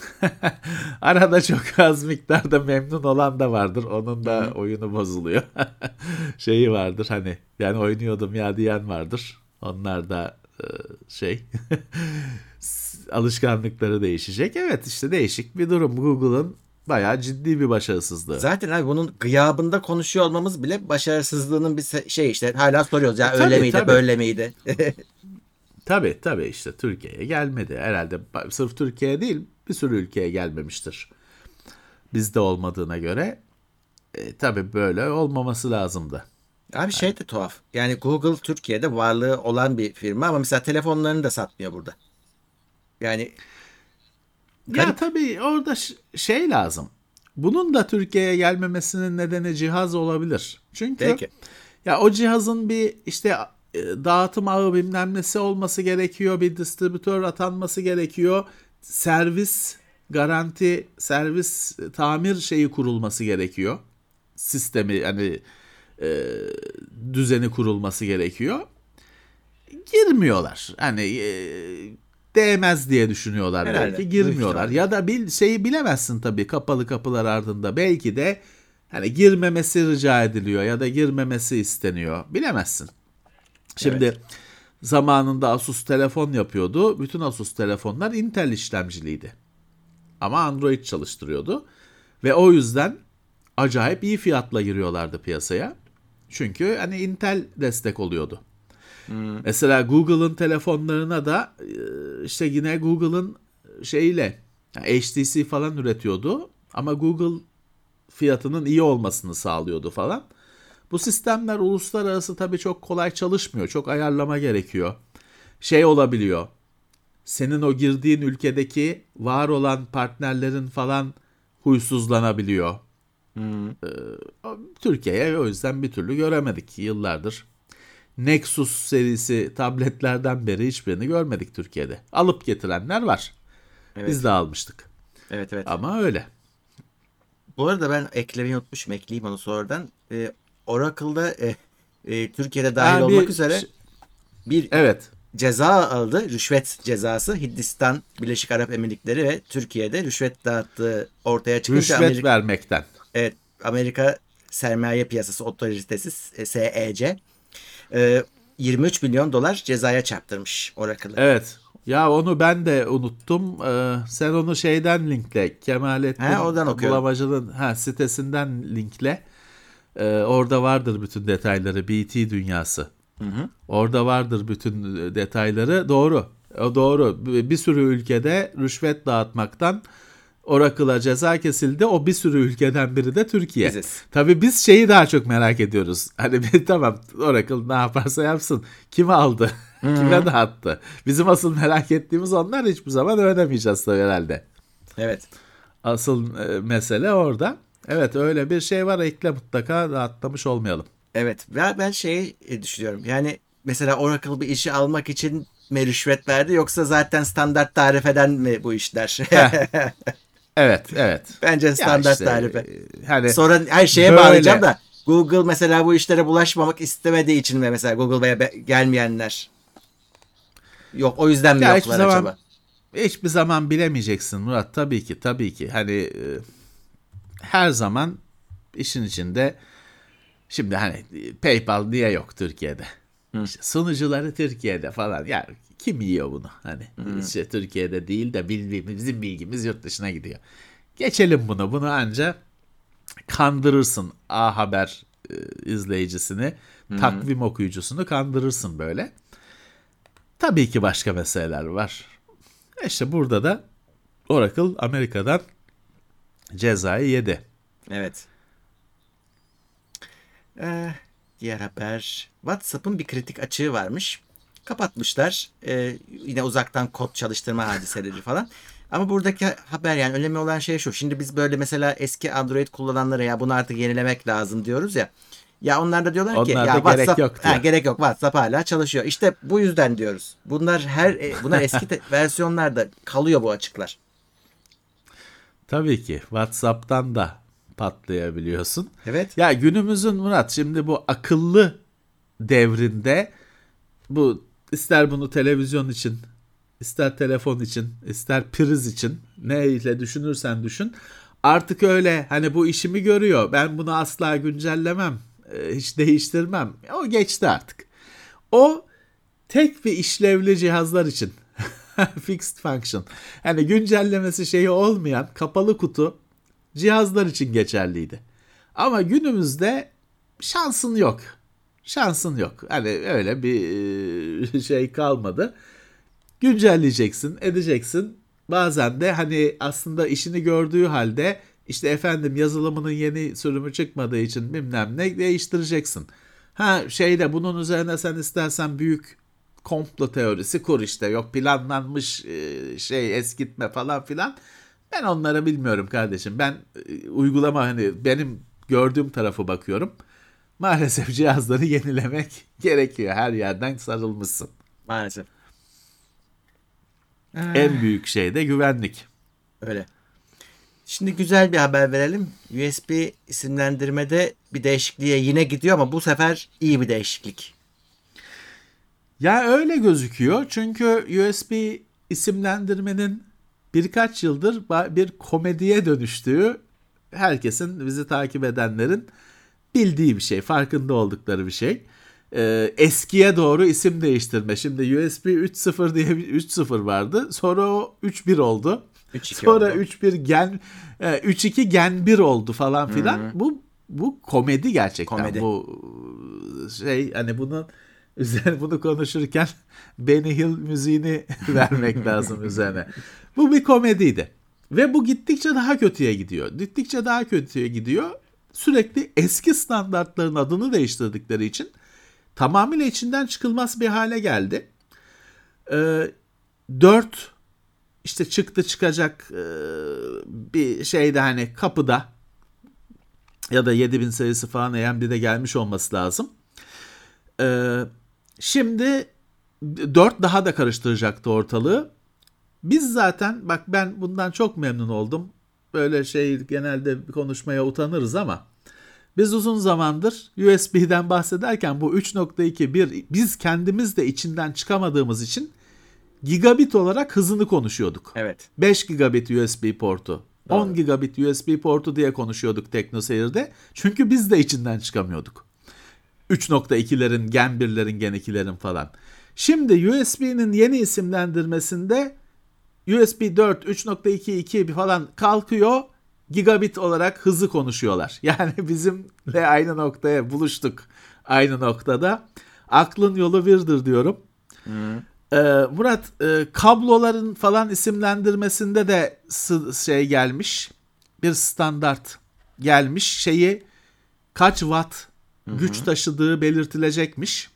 Arada çok az miktarda memnun olan da vardır. Onun da oyunu bozuluyor. Şeyi vardır hani yani oynuyordum ya diyen vardır. Onlar da e, şey alışkanlıkları değişecek. Evet işte değişik bir durum. Google'ın bayağı ciddi bir başarısızlığı. Zaten abi bunun gıyabında konuşuyor olmamız bile başarısızlığının bir şey işte hala soruyoruz ya e, öyle tabii, miydi tabii. böyle miydi? tabii tabii işte Türkiye'ye gelmedi. Herhalde sırf Türkiye değil bir sürü ülkeye gelmemiştir. Bizde olmadığına göre e, tabii böyle olmaması lazımdı. Abi şey de tuhaf. Yani Google Türkiye'de varlığı olan bir firma ama mesela telefonlarını da satmıyor burada. Yani garip. Ya tabii orada şey lazım. Bunun da Türkiye'ye gelmemesinin nedeni cihaz olabilir. Çünkü Peki. ya o cihazın bir işte e, dağıtım ağı bilmem nesi olması gerekiyor. Bir distribütör atanması gerekiyor servis garanti servis tamir şeyi kurulması gerekiyor. Sistemi hani e, düzeni kurulması gerekiyor. Girmiyorlar. Hani e, değmez diye düşünüyorlar Herhalde, belki girmiyorlar. Ya da bil, şeyi bilemezsin tabii kapalı kapılar ardında. Belki de hani girmemesi rica ediliyor ya da girmemesi isteniyor. Bilemezsin. Şimdi zamanında Asus telefon yapıyordu. Bütün Asus telefonlar Intel işlemciliydi. Ama Android çalıştırıyordu. Ve o yüzden acayip iyi fiyatla giriyorlardı piyasaya. Çünkü hani Intel destek oluyordu. Mesela Google'ın telefonlarına da e, işte yine Google'ın şeyiyle HTC falan üretiyordu ama Google fiyatının iyi olmasını sağlıyordu falan. Bu sistemler uluslararası tabii çok kolay çalışmıyor. Çok ayarlama gerekiyor. Şey olabiliyor. Senin o girdiğin ülkedeki var olan partnerlerin falan huysuzlanabiliyor. Ee, Türkiye'ye o yüzden bir türlü göremedik yıllardır. Nexus serisi tabletlerden beri hiçbirini görmedik Türkiye'de. Alıp getirenler var. Evet. Biz de almıştık. Evet evet. Ama öyle. Bu arada ben eklemeyi unutmuşum. Ekleyeyim onu sonradan. Ee, Oracle'da e, e, Türkiye'de dahil Ha, bir olmak üzere bir Evet. ceza aldı. Rüşvet cezası. Hindistan, Birleşik Arap Emirlikleri ve Türkiye'de rüşvet dağıttığı ortaya çıkınca Rüşvet Amerika, vermekten. evet, Amerika Sermaye Piyasası Otoritesi e, SEC e, 23 milyon dolar cezaya çarptırmış Oracle'ı. Evet. Ya onu ben de unuttum. Ee, sen onu şeyden linkle. Kemalettin He, oradan okuyorum. Bulamacı'nın ha, sitesinden linkle. Ee, orada vardır bütün detayları. BT dünyası. Orada vardır bütün e, detayları. Doğru. O doğru. Bir sürü ülkede rüşvet dağıtmaktan Oracle'a ceza kesildi. O bir sürü ülkeden biri de Türkiye. Biziz. Tabii biz şeyi daha çok merak ediyoruz. Hani bir, tamam Oracle ne yaparsa yapsın. Kim aldı? Kime dağıttı? Bizim asıl merak ettiğimiz onlar hiçbir zaman öğrenemeyeceğiz tabii herhalde. Evet. Asıl e, mesele orada. Evet öyle bir şey var. Ekle mutlaka da atlamış olmayalım. Evet. Ve ben şey e, düşünüyorum. Yani mesela Oracle bir işi almak için mi rüşvet verdi yoksa zaten standart tarifeden mi bu işler? Evet, evet. Bence standart işte, tarife. e, Hani Sonra her şeye böyle- bağlayacağım da Google mesela bu işlere bulaşmamak istemediği için mi mesela Google'ya gelmeyenler? Yok o yüzden mi Ya hiçbir yoklar zaman- acaba? hiçbir zaman bilemeyeceksin Murat. Tabii ki, tabii ki. Hani e, her zaman işin içinde şimdi hani e, PayPal niye yok Türkiye'de? İşte sunucuları Türkiye'de falan. Ya kim yiyor bunu? Hani işte Türkiye'de değil de bildiğimiz bizim bilgimiz yurt dışına gidiyor. Geçelim bunu. Bunu anca kandırırsın A Haber e, izleyicisini, takvim okuyucusunu kandırırsın böyle. Tabii ki başka meseleler var. İşte burada da Oracle Amerika'dan cezayı yedi. Evet. Ee, diğer haber. WhatsApp'ın bir kritik açığı varmış. Kapatmışlar. Ee, yine uzaktan kod çalıştırma hadiseleri falan. Ama buradaki haber yani önemli olan şey şu. Şimdi biz böyle mesela eski Android kullananlara ya bunu artık yenilemek lazım diyoruz ya. Ya onlar da diyorlar ki Onlar ya da gerek WhatsApp yok diyor. ha, gerek yok WhatsApp hala çalışıyor. İşte bu yüzden diyoruz. Bunlar her e, bunlar eski versiyonlarda kalıyor bu açıklar. Tabii ki WhatsApp'tan da patlayabiliyorsun. Evet. Ya günümüzün Murat şimdi bu akıllı devrinde bu ister bunu televizyon için, ister telefon için, ister priz için ne ile düşünürsen düşün. Artık öyle hani bu işimi görüyor. Ben bunu asla güncellemem. e, Hiç değiştirmem. O geçti artık. O tek bir işlevli cihazlar için. Fixed function. Yani güncellemesi şeyi olmayan kapalı kutu cihazlar için geçerliydi. Ama günümüzde şansın yok. Şansın yok. Hani öyle bir e, şey kalmadı. Güncelleyeceksin, edeceksin. Bazen de hani aslında işini gördüğü halde işte efendim yazılımının yeni sürümü çıkmadığı için bilmem ne değiştireceksin. Ha şeyde bunun üzerine sen istersen büyük komplo teorisi kur işte yok planlanmış e, şey eskitme falan filan. Ben onlara bilmiyorum kardeşim. Ben e, uygulama hani benim gördüğüm tarafı bakıyorum. Maalesef cihazları yenilemek gerekiyor. Her yerden sarılmışsın. Maalesef. En büyük şey de güvenlik. Öyle. Şimdi güzel bir haber verelim. USB isimlendirmede bir değişikliğe yine gidiyor ama bu sefer iyi bir değişiklik. Ya öyle gözüküyor çünkü USB isimlendirmenin birkaç yıldır bir komediye dönüştüğü herkesin bizi takip edenlerin bildiği bir şey, farkında oldukları bir şey. Ee, eskiye doğru isim değiştirme. Şimdi USB 3.0 diye bir 3.0 vardı. Sonra o 3.1 oldu. 3.2 Sonra oldu. 3.1 gen e, 3.2 gen 1 oldu falan filan. Bu bu komedi gerçekten. Komedi. Bu şey hani bunun üzerine bunu konuşurken Benny Hill müziğini vermek lazım üzerine. Bu bir komediydi. Ve bu gittikçe daha kötüye gidiyor. Gittikçe daha kötüye gidiyor. Sürekli eski standartların adını değiştirdikleri için tamamıyla içinden çıkılmaz bir hale geldi. Ee, 4 işte çıktı çıkacak e, bir şeyde hani kapıda ya da 7000 sayısı falan AMD'de gelmiş olması lazım. Ee, şimdi 4 daha da karıştıracaktı ortalığı. Biz zaten bak ben bundan çok memnun oldum. Böyle şey genelde konuşmaya utanırız ama biz uzun zamandır USB'den bahsederken bu 3.2 bir biz kendimiz de içinden çıkamadığımız için gigabit olarak hızını konuşuyorduk. Evet. 5 gigabit USB portu, 10 gigabit USB portu diye konuşuyorduk TeknoSeyir'de. Çünkü biz de içinden çıkamıyorduk. 3.2'lerin, Gen 1'lerin, Gen 2'lerin falan. Şimdi USB'nin yeni isimlendirmesinde USB 4, 3.22 falan kalkıyor. Gigabit olarak hızı konuşuyorlar. Yani bizimle aynı noktaya buluştuk. Aynı noktada. Aklın yolu birdir diyorum. Ee, Murat e, kabloların falan isimlendirmesinde de şey gelmiş. Bir standart gelmiş. Şeyi kaç watt güç taşıdığı belirtilecekmiş.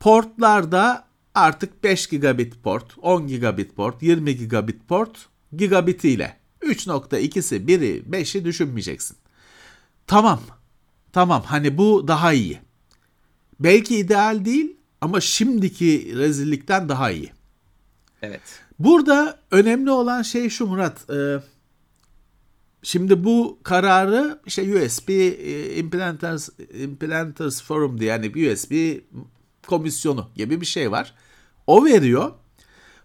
Portlarda artık 5 gigabit port, 10 gigabit port, 20 gigabit port gigabitiyle. 3.2'si, 1'i, 5'i düşünmeyeceksin. Tamam. Tamam hani bu daha iyi. Belki ideal değil ama şimdiki rezillikten daha iyi. Evet. Burada önemli olan şey şu Murat. e, şimdi bu kararı işte USB e, Implementers, Implementers Forum diye yani USB komisyonu gibi bir şey var. O veriyor.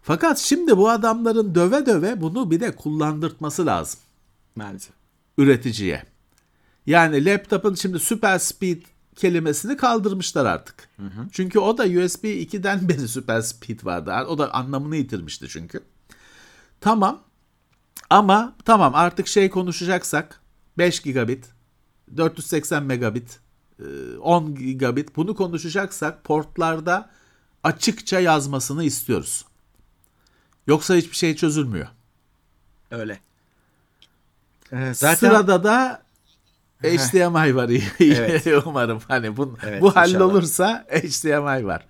Fakat şimdi bu adamların döve döve bunu bir de kullandırtması lazım Maalesef. üreticiye. Yani laptopun şimdi super speed kelimesini kaldırmışlar artık. Çünkü o da USB 2'den beri super speed vardı. O da anlamını yitirmişti çünkü. Tamam. Ama tamam artık şey konuşacaksak 5 gigabit, 480 megabit, e, 10 gigabit bunu konuşacaksak portlarda açıkça yazmasını istiyoruz. Yoksa hiçbir şey çözülmüyor. Öyle. Ee, zaten Sırada da HDMI var Evet. umarım hani bu Evet, bu hallolursa HDMI var.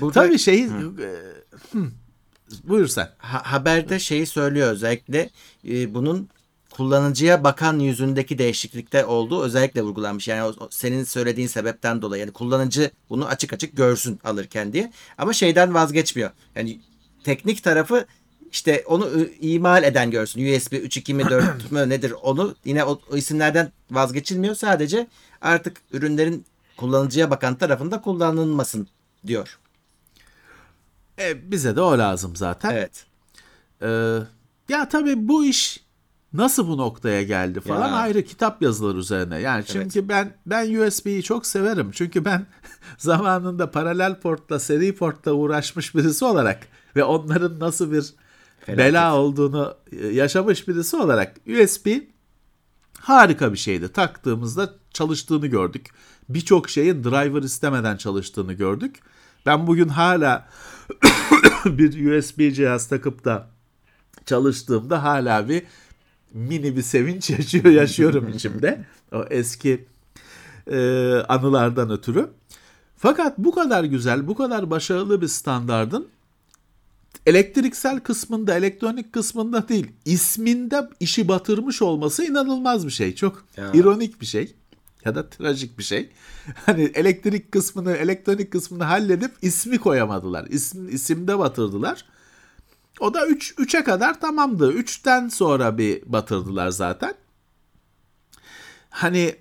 burada Tabii şey e, hı, buyur sen. ha- haberde şeyi söylüyor özellikle e, bunun kullanıcıya bakan yüzündeki değişiklikte olduğu özellikle vurgulanmış. Yani o, senin söylediğin sebepten dolayı yani kullanıcı bunu açık açık görsün alırken diye. Ama şeyden vazgeçmiyor. Yani teknik tarafı işte onu imal eden görsün. USB 3.2 mi 4 mü nedir onu yine o, o isimlerden vazgeçilmiyor. Sadece artık ürünlerin kullanıcıya bakan tarafında kullanılmasın diyor. E, bize de o lazım zaten. Evet. Ee, ya tabii bu iş nasıl bu noktaya geldi falan Ya. ayrı kitap yazılır üzerine. Yani çünkü ben ben USB'yi çok severim. Çünkü ben zamanında paralel portla seri portla uğraşmış birisi olarak ve onların nasıl bir bela olduğunu e, yaşamış birisi olarak USB harika bir şeydi. Taktığımızda çalıştığını gördük. Birçok şeyin driver istemeden çalıştığını gördük. Ben bugün hala bir USB cihaz takıp da çalıştığımda hala bir mini bir sevinç yaşıyor yaşıyorum içimde. O eski e, anılardan ötürü. Fakat bu kadar güzel, bu kadar başarılı bir standardın elektriksel kısmında, elektronik kısmında değil, isminde işi batırmış olması inanılmaz bir şey. Çok Ya. ironik bir şey ya da trajik bir şey. Hani elektrik kısmını, elektronik kısmını halledip ismi koyamadılar. İsim, isimde batırdılar. O da 3 3'e kadar tamamdı. 3'ten sonra bir batırdılar zaten. Hani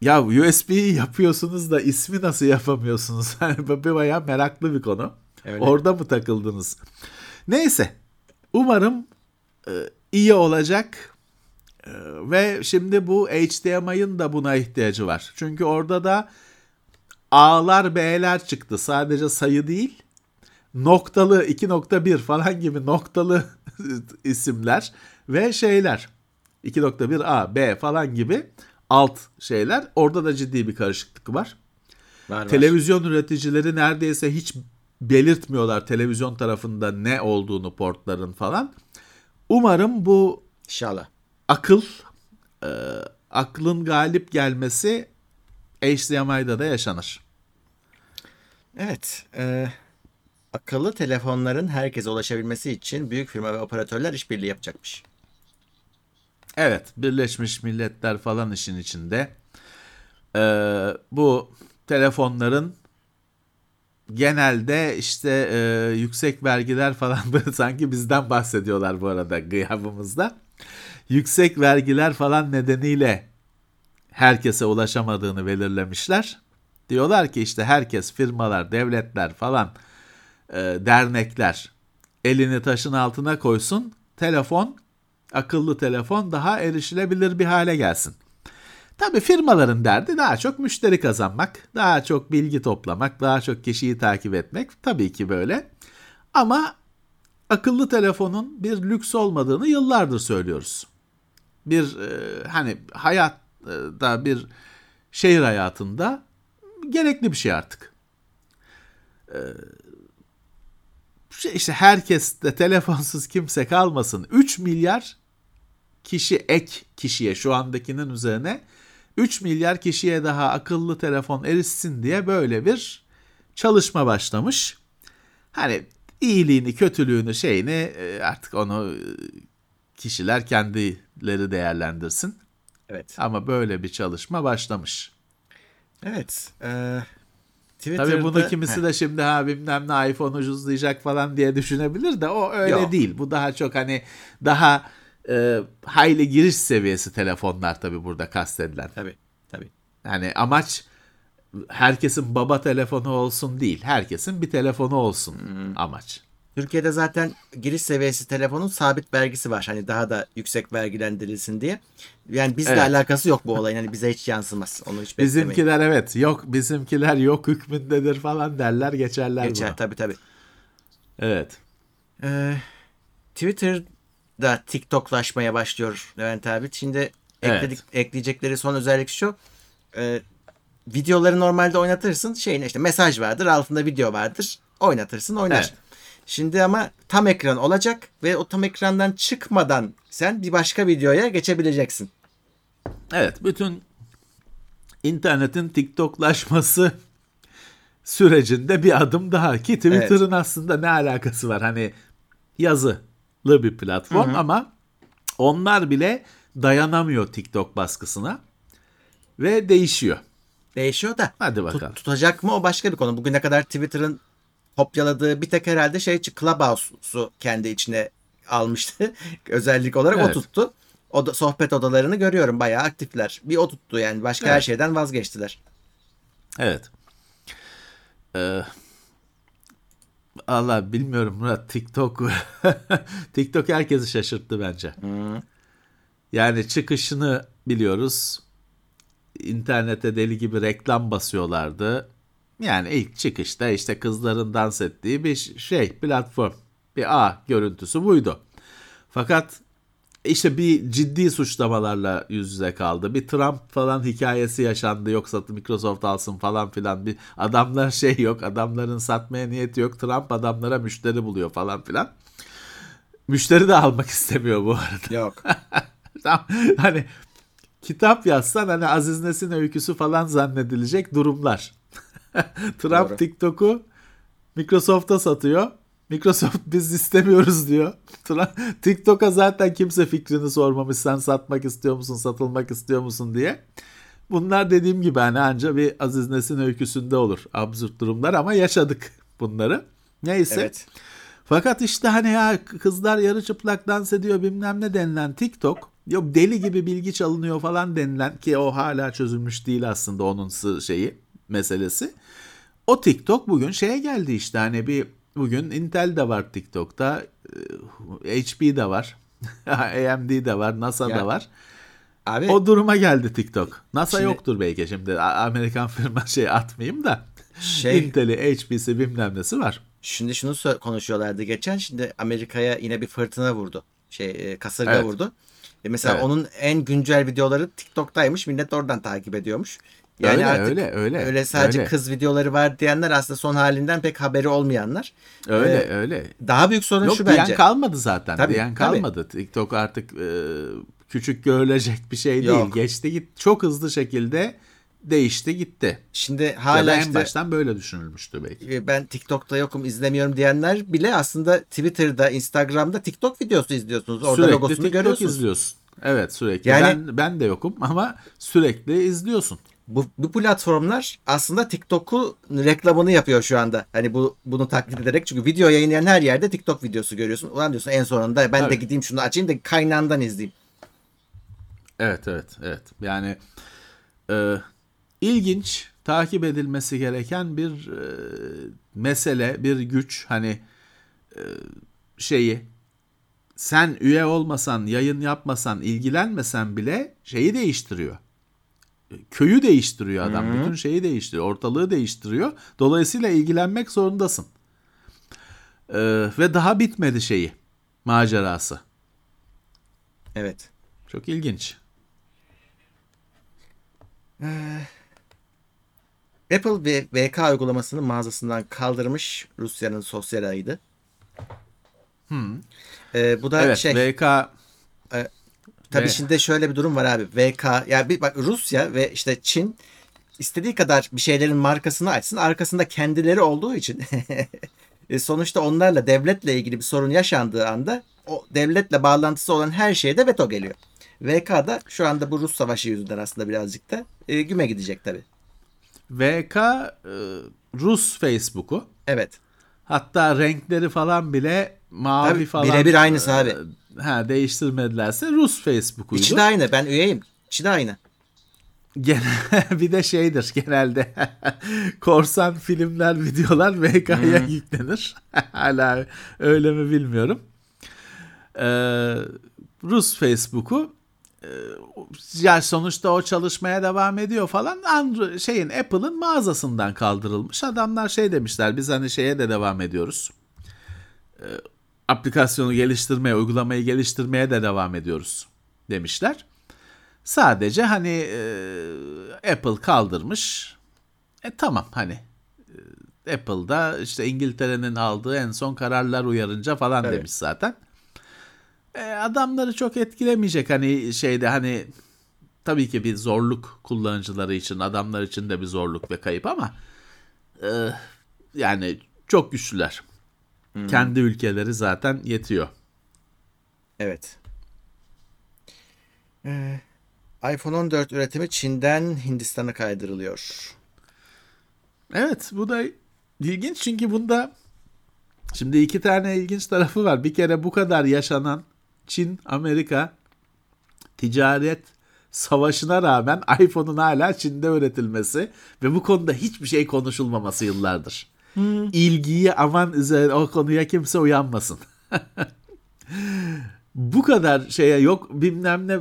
ya USB'yi yapıyorsunuz da ismi nasıl yapamıyorsunuz? Hani bu bayağı meraklı bir konu. Öyle. Orada mı takıldınız? Neyse. Umarım e, iyi olacak. E, ve şimdi bu HDMI'ın da buna ihtiyacı var. Çünkü orada da A'lar B'ler çıktı. Sadece sayı değil. Noktalı 2.1 falan gibi noktalı isimler ve şeyler. 2.1 A, B falan gibi alt şeyler. Orada da ciddi bir karışıklık var. Var. Televizyon üreticileri neredeyse hiç belirtmiyorlar televizyon tarafında ne olduğunu portların falan. Umarım bu İnşallah. Akıl, e, aklın galip gelmesi HDMI'da da yaşanır. Evet. e, akıllı telefonların herkese ulaşabilmesi için büyük firma ve operatörler işbirliği yapacakmış. Evet, Birleşmiş Milletler falan işin içinde. Ee, bu telefonların genelde işte e, yüksek vergiler falan sanki bizden bahsediyorlar bu arada gıyabımızda. Yüksek vergiler falan nedeniyle herkese ulaşamadığını belirlemişler. Diyorlar ki işte herkes firmalar, devletler falan e, dernekler elini taşın altına koysun. Telefon, akıllı telefon daha erişilebilir bir hale gelsin. Tabii firmaların derdi daha çok müşteri kazanmak, daha çok bilgi toplamak, daha çok kişiyi takip etmek. Tabii ki böyle. Ama akıllı telefonun bir lüks olmadığını yıllardır söylüyoruz. Bir e, hani hayatta bir şehir hayatında gerekli bir şey artık. E, şey işte herkes de telefonsuz kimse kalmasın. 3 milyar kişi ek kişiye şu andakinin üzerine 3 milyar kişiye daha akıllı telefon erişsin diye böyle bir çalışma başlamış. Hani iyiliğini, kötülüğünü, şeyini e, artık onu e, kişiler kendileri değerlendirsin. Evet. Ama böyle bir çalışma başlamış. Evet. E, Twitter'da... Tabii bunu kimisi de şimdi ha bilmem ne iPhone ucuzlayacak falan diye düşünebilir de o öyle Yok. değil. Bu daha çok hani daha e, hayli giriş seviyesi telefonlar tabii burada kastedilen. Tabii. Tabii. Yani amaç herkesin baba telefonu olsun değil. Herkesin bir telefonu olsun amaç. Türkiye'de zaten giriş seviyesi telefonun sabit vergisi var. Hani daha da yüksek vergilendirilsin diye. Yani bizle Evet. alakası yok bu olayın. Hani bize hiç yansımaz. Onu hiç beklemeyin. Bizimkiler evet yok bizimkiler yok hükmündedir falan derler geçerler Geçer bunu. tabii tabii. Evet. Ee, Twitter'da TikToklaşmaya başlıyor Levent abi. Şimdi Evet. ekledik, ekleyecekleri son özellik şu. Ee, videoları normalde oynatırsın. Şeyin işte mesaj vardır, altında video vardır. Oynatırsın, oynar. Evet. Şimdi ama tam ekran olacak ve o tam ekrandan çıkmadan sen bir başka videoya geçebileceksin. Evet, bütün internetin TikToklaşması sürecinde bir adım daha ki Twitter'ın aslında ne alakası var? Hani yazılı bir platform ama onlar bile dayanamıyor TikTok baskısına ve değişiyor. Değişiyor da Hadi tut- bakalım. tutacak mı o başka bir konu. Bugüne kadar Twitter'ın kopyaladığı bir tek herhalde şey Clubhouse'u kendi içine almıştı. Özellik olarak o Evet. tuttu. O da, sohbet odalarını görüyorum bayağı aktifler. Bir o tuttu yani başka her Evet. şeyden vazgeçtiler. Evet. Ee, Allah bilmiyorum Murat TikTok TikTok herkesi şaşırttı bence. Yani çıkışını biliyoruz. İnternete deli gibi reklam basıyorlardı. Yani ilk çıkışta işte kızların dans ettiği bir şey platform. Bir A görüntüsü buydu. Fakat işte bir ciddi suçlamalarla yüz yüze kaldı. Bir Trump falan hikayesi yaşandı. Yoksa Microsoft alsın falan filan. Bir adamlar şey yok. Adamların satmaya niyeti yok. Trump adamlara müşteri buluyor falan filan. Müşteri de almak istemiyor bu arada. Yok. Tam hani kitap yazsan hani Aziz Nesin öyküsü falan zannedilecek durumlar. Trump Doğru. TikTok'u Microsoft'a satıyor. Microsoft biz istemiyoruz diyor. TikTok'a zaten kimse fikrini sormamış sen satmak istiyor musun, satılmak istiyor musun diye. Bunlar dediğim gibi hani anca bir Aziz Nesin öyküsünde olur. Absürt durumlar ama yaşadık bunları. Neyse. evet. Fakat işte hani ya kızlar yarı çıplak dans ediyor bilmem ne denilen TikTok yok deli gibi bilgi çalınıyor falan denilen ki o hala çözülmüş değil aslında onun şeyi meselesi. O TikTok bugün şeye geldi işte hani bir bugün Intel de var TikTok'ta, e, HP de var, AMD de var, NASA da var. Abi O duruma geldi TikTok. NASA Şimdi- yoktur belki şimdi Amerikan firma şey atmayayım da. şey Intel'i, HP'si bilmem nesi var. şimdi şunu konuşuyorlardı geçen şimdi Amerika'ya yine bir fırtına vurdu. Şey e, kasırga Evet. vurdu. E mesela Evet. onun en güncel videoları TikTok'taymış. Millet oradan takip ediyormuş. Yani Öyle, artık öyle, öyle, öyle sadece öyle. kız videoları var diyenler aslında son halinden pek haberi olmayanlar. Öyle Ee, öyle. Daha büyük sorun Yok şu diyen bence. kalmadı zaten. Tabii, diyen tabii. kalmadı. TikTok artık e, küçük görülecek bir şey değil. Yok. Geçti git çok hızlı şekilde değişti gitti. Şimdi ya hala en işte baştan böyle düşünülmüştü belki. e, ben TikTok'ta yokum izlemiyorum diyenler bile aslında Twitter'da, Instagram'da TikTok videosu izliyorsunuz. Orada sürekli logosunu TikTok görüyorsunuz. izliyorsun. Evet sürekli. Yani- ben ben de yokum ama sürekli izliyorsun. Bu, bu platformlar aslında TikTok'u reklamını yapıyor şu anda. Hani bu bunu taklit ederek çünkü video yayınlayan her yerde TikTok videosu görüyorsun. Ulan diyorsun en sonunda ben de Tabii. gideyim şunu açayım da kaynağından izleyeyim. Evet evet evet. Yani e, ilginç takip edilmesi gereken bir e, mesele, bir güç. Hani e, şeyi sen üye olmasan, yayın yapmasan, ilgilenmesen bile şeyi değiştiriyor. Köyü değiştiriyor adam. Bütün şeyi değiştiriyor. Ortalığı değiştiriyor. Dolayısıyla ilgilenmek zorundasın. E, ve daha bitmedi şeyi. Macerası. Evet. Çok ilginç. Apple ve VK uygulamasını mağazasından kaldırmış Rusya'nın sosyal ayıydı. Ee, bu da Evet, şey VK Tabii Ve- şimdi şöyle bir durum var abi. VK ya bir bak Rusya ve işte Çin istediği kadar bir şeylerin markasını açsın. Arkasında kendileri olduğu için e, sonuçta onlarla devletle ilgili bir sorun yaşandığı anda o devletle bağlantısı olan her şeye de veto geliyor. VK da şu anda bu Rus savaşı yüzünden aslında birazcık da e, güme gidecek tabii. VK e, Rus Facebook'u. Evet. Hatta renkleri falan bile mavi Tabii, falan. birebir aynısı e, abi. Ha değiştirmedilerse Rus Facebook'uydu. İçi de aynı. Ben üyeyim. İçi de aynı. Gene, bir de şeydir genelde korsan filmler, videolar VK'ya yüklenir. Hala öyle mi bilmiyorum. Ee, Rus Facebook'u e, ya sonuçta o çalışmaya devam ediyor falan. Android, şeyin Apple'ın mağazasından kaldırılmış. Adamlar şey demişler biz hani şeye de devam ediyoruz. Ee, aplikasyonu geliştirmeye, uygulamayı geliştirmeye de devam ediyoruz demişler. Sadece hani e, Apple kaldırmış. E tamam hani e, Apple'da işte İngiltere'nin aldığı en son kararlar uyarınca falan Evet. demiş zaten. E, adamları çok etkilemeyecek hani şeyde hani tabii ki bir zorluk kullanıcıları için adamlar için de bir zorluk ve kayıp ama e, yani çok güçlüler. Kendi ülkeleri zaten yetiyor. Evet. Ee, iPhone 14 üretimi Çin'den Hindistan'a kaydırılıyor. Evet bu da ilginç çünkü bunda şimdi iki tane ilginç tarafı var. Bir kere bu kadar yaşanan Çin, Amerika ticaret savaşına rağmen iPhone'un hala Çin'de üretilmesi ve bu konuda hiçbir şey konuşulmaması yıllardır. İlgiyi aman üzerine o konuya kimse uyanmasın. bu kadar şeye yok bilmem ne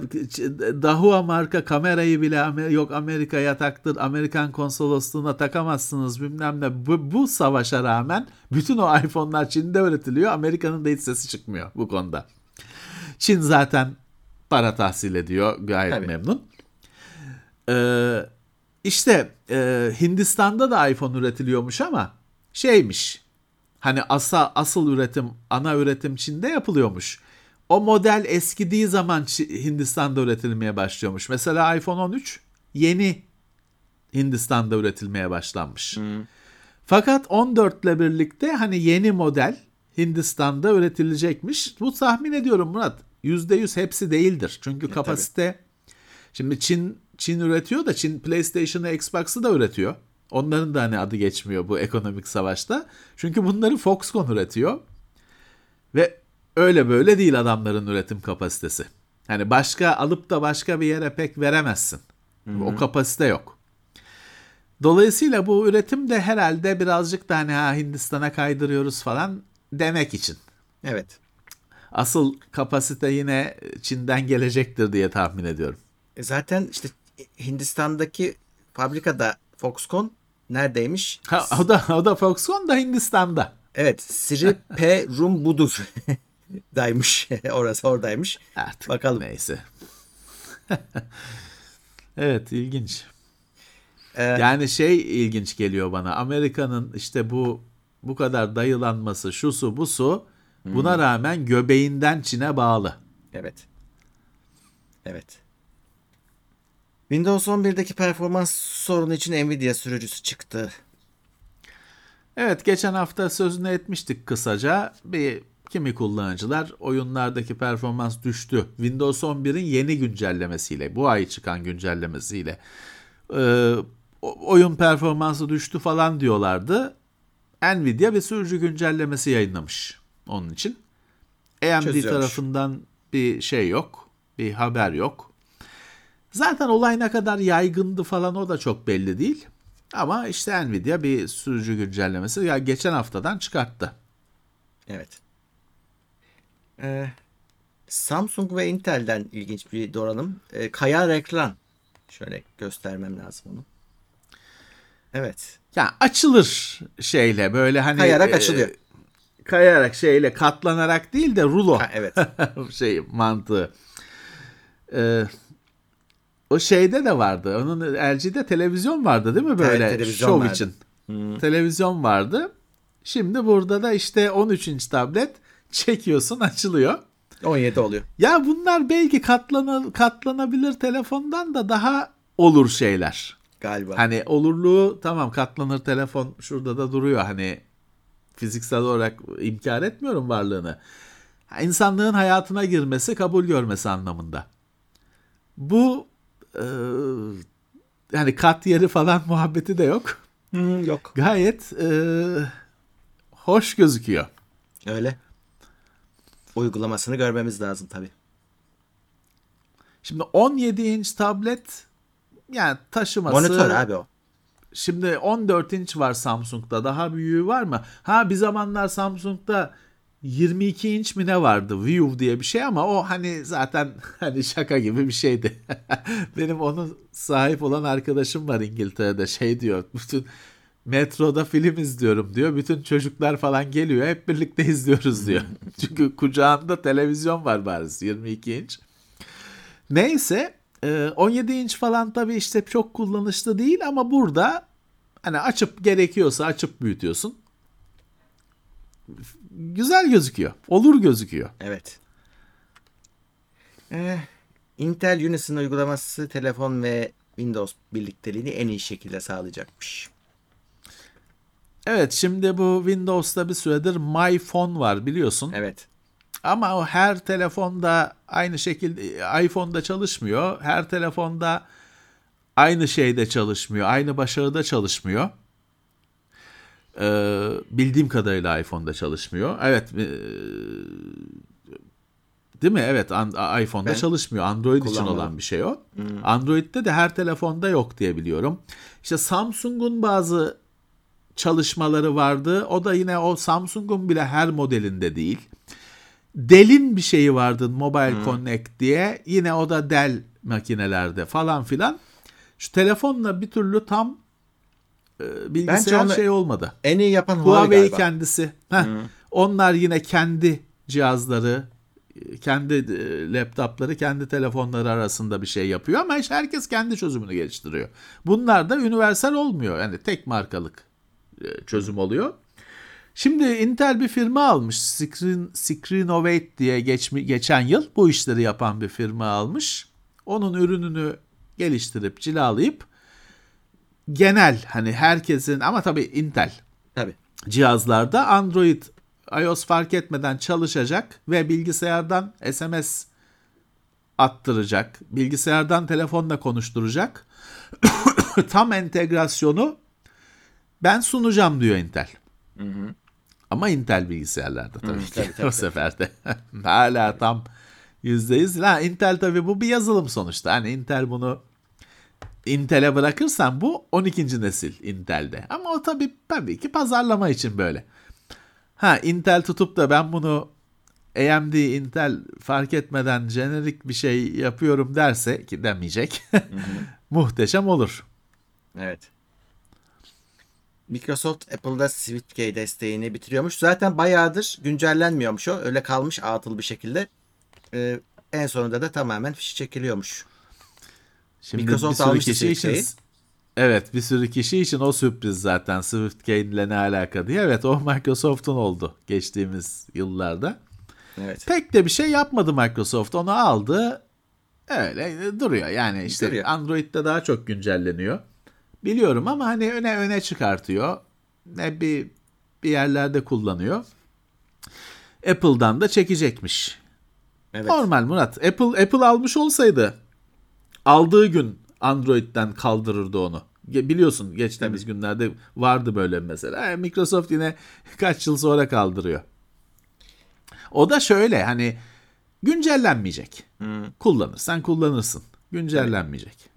Dahua marka kamerayı bile yok Amerika'ya taktır Amerikan konsolosluğuna takamazsınız bilmem ne bu, bu savaşa rağmen bütün o iPhone'lar Çin'de üretiliyor Amerika'nın da hiç sesi çıkmıyor bu konuda. Çin zaten para tahsil ediyor gayet Tabii. memnun. Ee, işte e, Hindistan'da da iPhone üretiliyormuş ama şeymiş hani asa, asıl üretim ana üretim Çin'de yapılıyormuş. O model eskidiği zaman Hindistan'da üretilmeye başlıyormuş. Mesela iPhone 13 yeni Hindistan'da üretilmeye başlanmış. Fakat 14 ile birlikte hani yeni model Hindistan'da üretilecekmiş. Bu tahmin ediyorum Murat. %100 hepsi değildir. Çünkü kapasite şimdi Çin Çin üretiyor da Çin PlayStation'ı, Xbox'ı da üretiyor. Onların da hani adı geçmiyor bu ekonomik savaşta. Çünkü bunları Foxconn üretiyor. Ve öyle böyle değil adamların üretim kapasitesi. Hani başka alıp da başka bir yere pek veremezsin. O kapasite yok. Dolayısıyla bu üretim de herhalde birazcık da hani ha Hindistan'a kaydırıyoruz falan demek için. Evet. Asıl kapasite yine Çin'den gelecektir diye tahmin ediyorum. E zaten işte Hindistan'daki fabrikada Foxconn neredeymiş? Ha, o da o da Foxconn da Hindistan'da. Evet, Sri P Rum Budur daymış. Orası oradaymış. Artık Bakalım. neyse. evet ilginç. Ee, Yani şey ilginç geliyor bana. Amerika'nın işte bu bu kadar dayılanması, şu su bu su buna rağmen göbeğinden Çin'e bağlı. Evet. Evet. Windows 11'deki performans sorunu için Nvidia sürücüsü çıktı. Evet geçen hafta sözünü etmiştik kısaca. Bir kimi kullanıcılar oyunlardaki performans düştü. Windows 11'in yeni güncellemesiyle, bu ay çıkan güncellemesiyle e, oyun performansı düştü falan diyorlardı. Nvidia bir sürücü güncellemesi yayınlamış onun için. AMD Çözüyormuş. tarafından bir şey yok, bir haber yok. Zaten olay ne kadar yaygındı falan o da çok belli değil. Ama işte Nvidia bir sürücü güncellemesi ya geçen haftadan çıkarttı. Evet. Ee, Samsung ve Intel'den ilginç bir donanım. Ee, kaya reklam. Şöyle göstermem lazım onu. Evet. Ya açılır şeyle böyle hani Kayarak e, açılıyor. kayarak şeyle katlanarak değil de rulo Ha, evet. şey mantığı. Ee, o şeyde de vardı. Onun LG'de televizyon vardı değil mi böyle televizyon şov vardı. için. Televizyon vardı. Şimdi burada da işte 13 inç tablet çekiyorsun açılıyor. 17 oluyor. Ya bunlar belki katlana, katlanabilir telefondan da daha olur şeyler. Galiba. Hani olurluğu tamam katlanır telefon şurada da duruyor hani fiziksel olarak inkar etmiyorum varlığını. İnsanlığın hayatına girmesi, kabul görmesi anlamında. Bu e, yani kat yeri falan muhabbeti de yok. Hmm, yok. Gayet e, hoş gözüküyor. Öyle. Uygulamasını görmemiz lazım tabii. Şimdi 17 inç tablet yani taşıması Monitör abi o. Şimdi 14 inç var Samsung'da. Daha büyüğü var mı? Ha bir zamanlar Samsung'da 22 inç mi ne vardı? View diye bir şey ama o hani zaten hani şaka gibi bir şeydi. Benim onun sahip olan arkadaşım var İngiltere'de şey diyor. Bütün metroda film izliyorum diyor. Bütün çocuklar falan geliyor. Hep birlikte izliyoruz diyor. Çünkü kucağında televizyon var bari 22 inç. Neyse e, 17 inç falan tabii işte çok kullanışlı değil ama burada hani açıp gerekiyorsa açıp büyütüyorsun. Güzel gözüküyor. Olur gözüküyor. Evet. Ee, Intel Unison uygulaması telefon ve Windows birlikteliğini en iyi şekilde sağlayacakmış. Evet şimdi bu Windows'ta bir süredir My Phone var biliyorsun. Evet. Ama o her telefonda aynı şekilde iPhone'da çalışmıyor. Her telefonda aynı şeyde çalışmıyor. Aynı başarıda çalışmıyor. Ee, bildiğim kadarıyla iPhone'da çalışmıyor. Evet. e, değil mi? Evet. an- iPhone'da Ben çalışmıyor. Android için olan bir şey o. Android'de de her telefonda yok diye biliyorum. İşte Samsung'un bazı çalışmaları vardı. O da yine o Samsung'un bile her modelinde değil. Dell'in bir şeyi vardı Mobile Connect diye. Yine o da Dell makinelerde falan filan. Şu telefonla bir türlü tam e, bilgisayar şey olmadı. En iyi yapan Huawei galiba. kendisi. Heh, Onlar yine kendi cihazları, kendi e, laptopları, kendi telefonları arasında bir şey yapıyor ama işte herkes kendi çözümünü geliştiriyor. Bunlar da universal olmuyor. Yani tek markalık e, çözüm oluyor. Şimdi Intel bir firma almış. Screen, Screenovate diye geçmi, geçen yıl bu işleri yapan bir firma almış. Onun ürününü geliştirip cilalayıp genel hani herkesin ama tabii Intel Tabii. cihazlarda Android, iOS fark etmeden çalışacak ve bilgisayardan SMS attıracak, bilgisayardan telefonla konuşturacak. Tam entegrasyonu ben sunacağım diyor Intel. Ama Intel bilgisayarlarda tabii Hı, ki tabii, tabii, o sefer de. Hala tam %100. Ha, Intel tabii bu bir yazılım sonuçta. Hani Intel bunu Intel'e bırakırsan bu 12. nesil Intel'de. Ama o tabii tabii ki pazarlama için böyle. Ha Intel tutup da ben bunu AMD, Intel fark etmeden jenerik bir şey yapıyorum derse ki demeyecek. Muhteşem olur. Evet. Microsoft Apple'da SwiftKey desteğini bitiriyormuş. Zaten bayağıdır güncellenmiyormuş o. Öyle kalmış atıl bir şekilde. Ee, en sonunda da tamamen fişi çekiliyormuş. Şimdi Microsoft için SwiftKey'i. Evet bir sürü kişi için o sürpriz zaten SwiftKey ile ne alaka diye. Evet o Microsoft'un oldu geçtiğimiz yıllarda. Evet. Pek de bir şey yapmadı Microsoft. Onu aldı. Öyle duruyor. Yani işte Duruyor. Android'de daha çok güncelleniyor. Biliyorum ama hani öne öne çıkartıyor. Ne bir bir yerlerde kullanıyor. Apple'dan da çekecekmiş. Evet. Normal Murat. Apple Apple almış olsaydı aldığı gün Android'den kaldırırdı onu. Biliyorsun geçtiğimiz günlerde vardı böyle mesela. E, Microsoft yine kaç yıl sonra kaldırıyor. O da şöyle hani güncellenmeyecek. Kullanırsan kullanırsın. Güncellenmeyecek.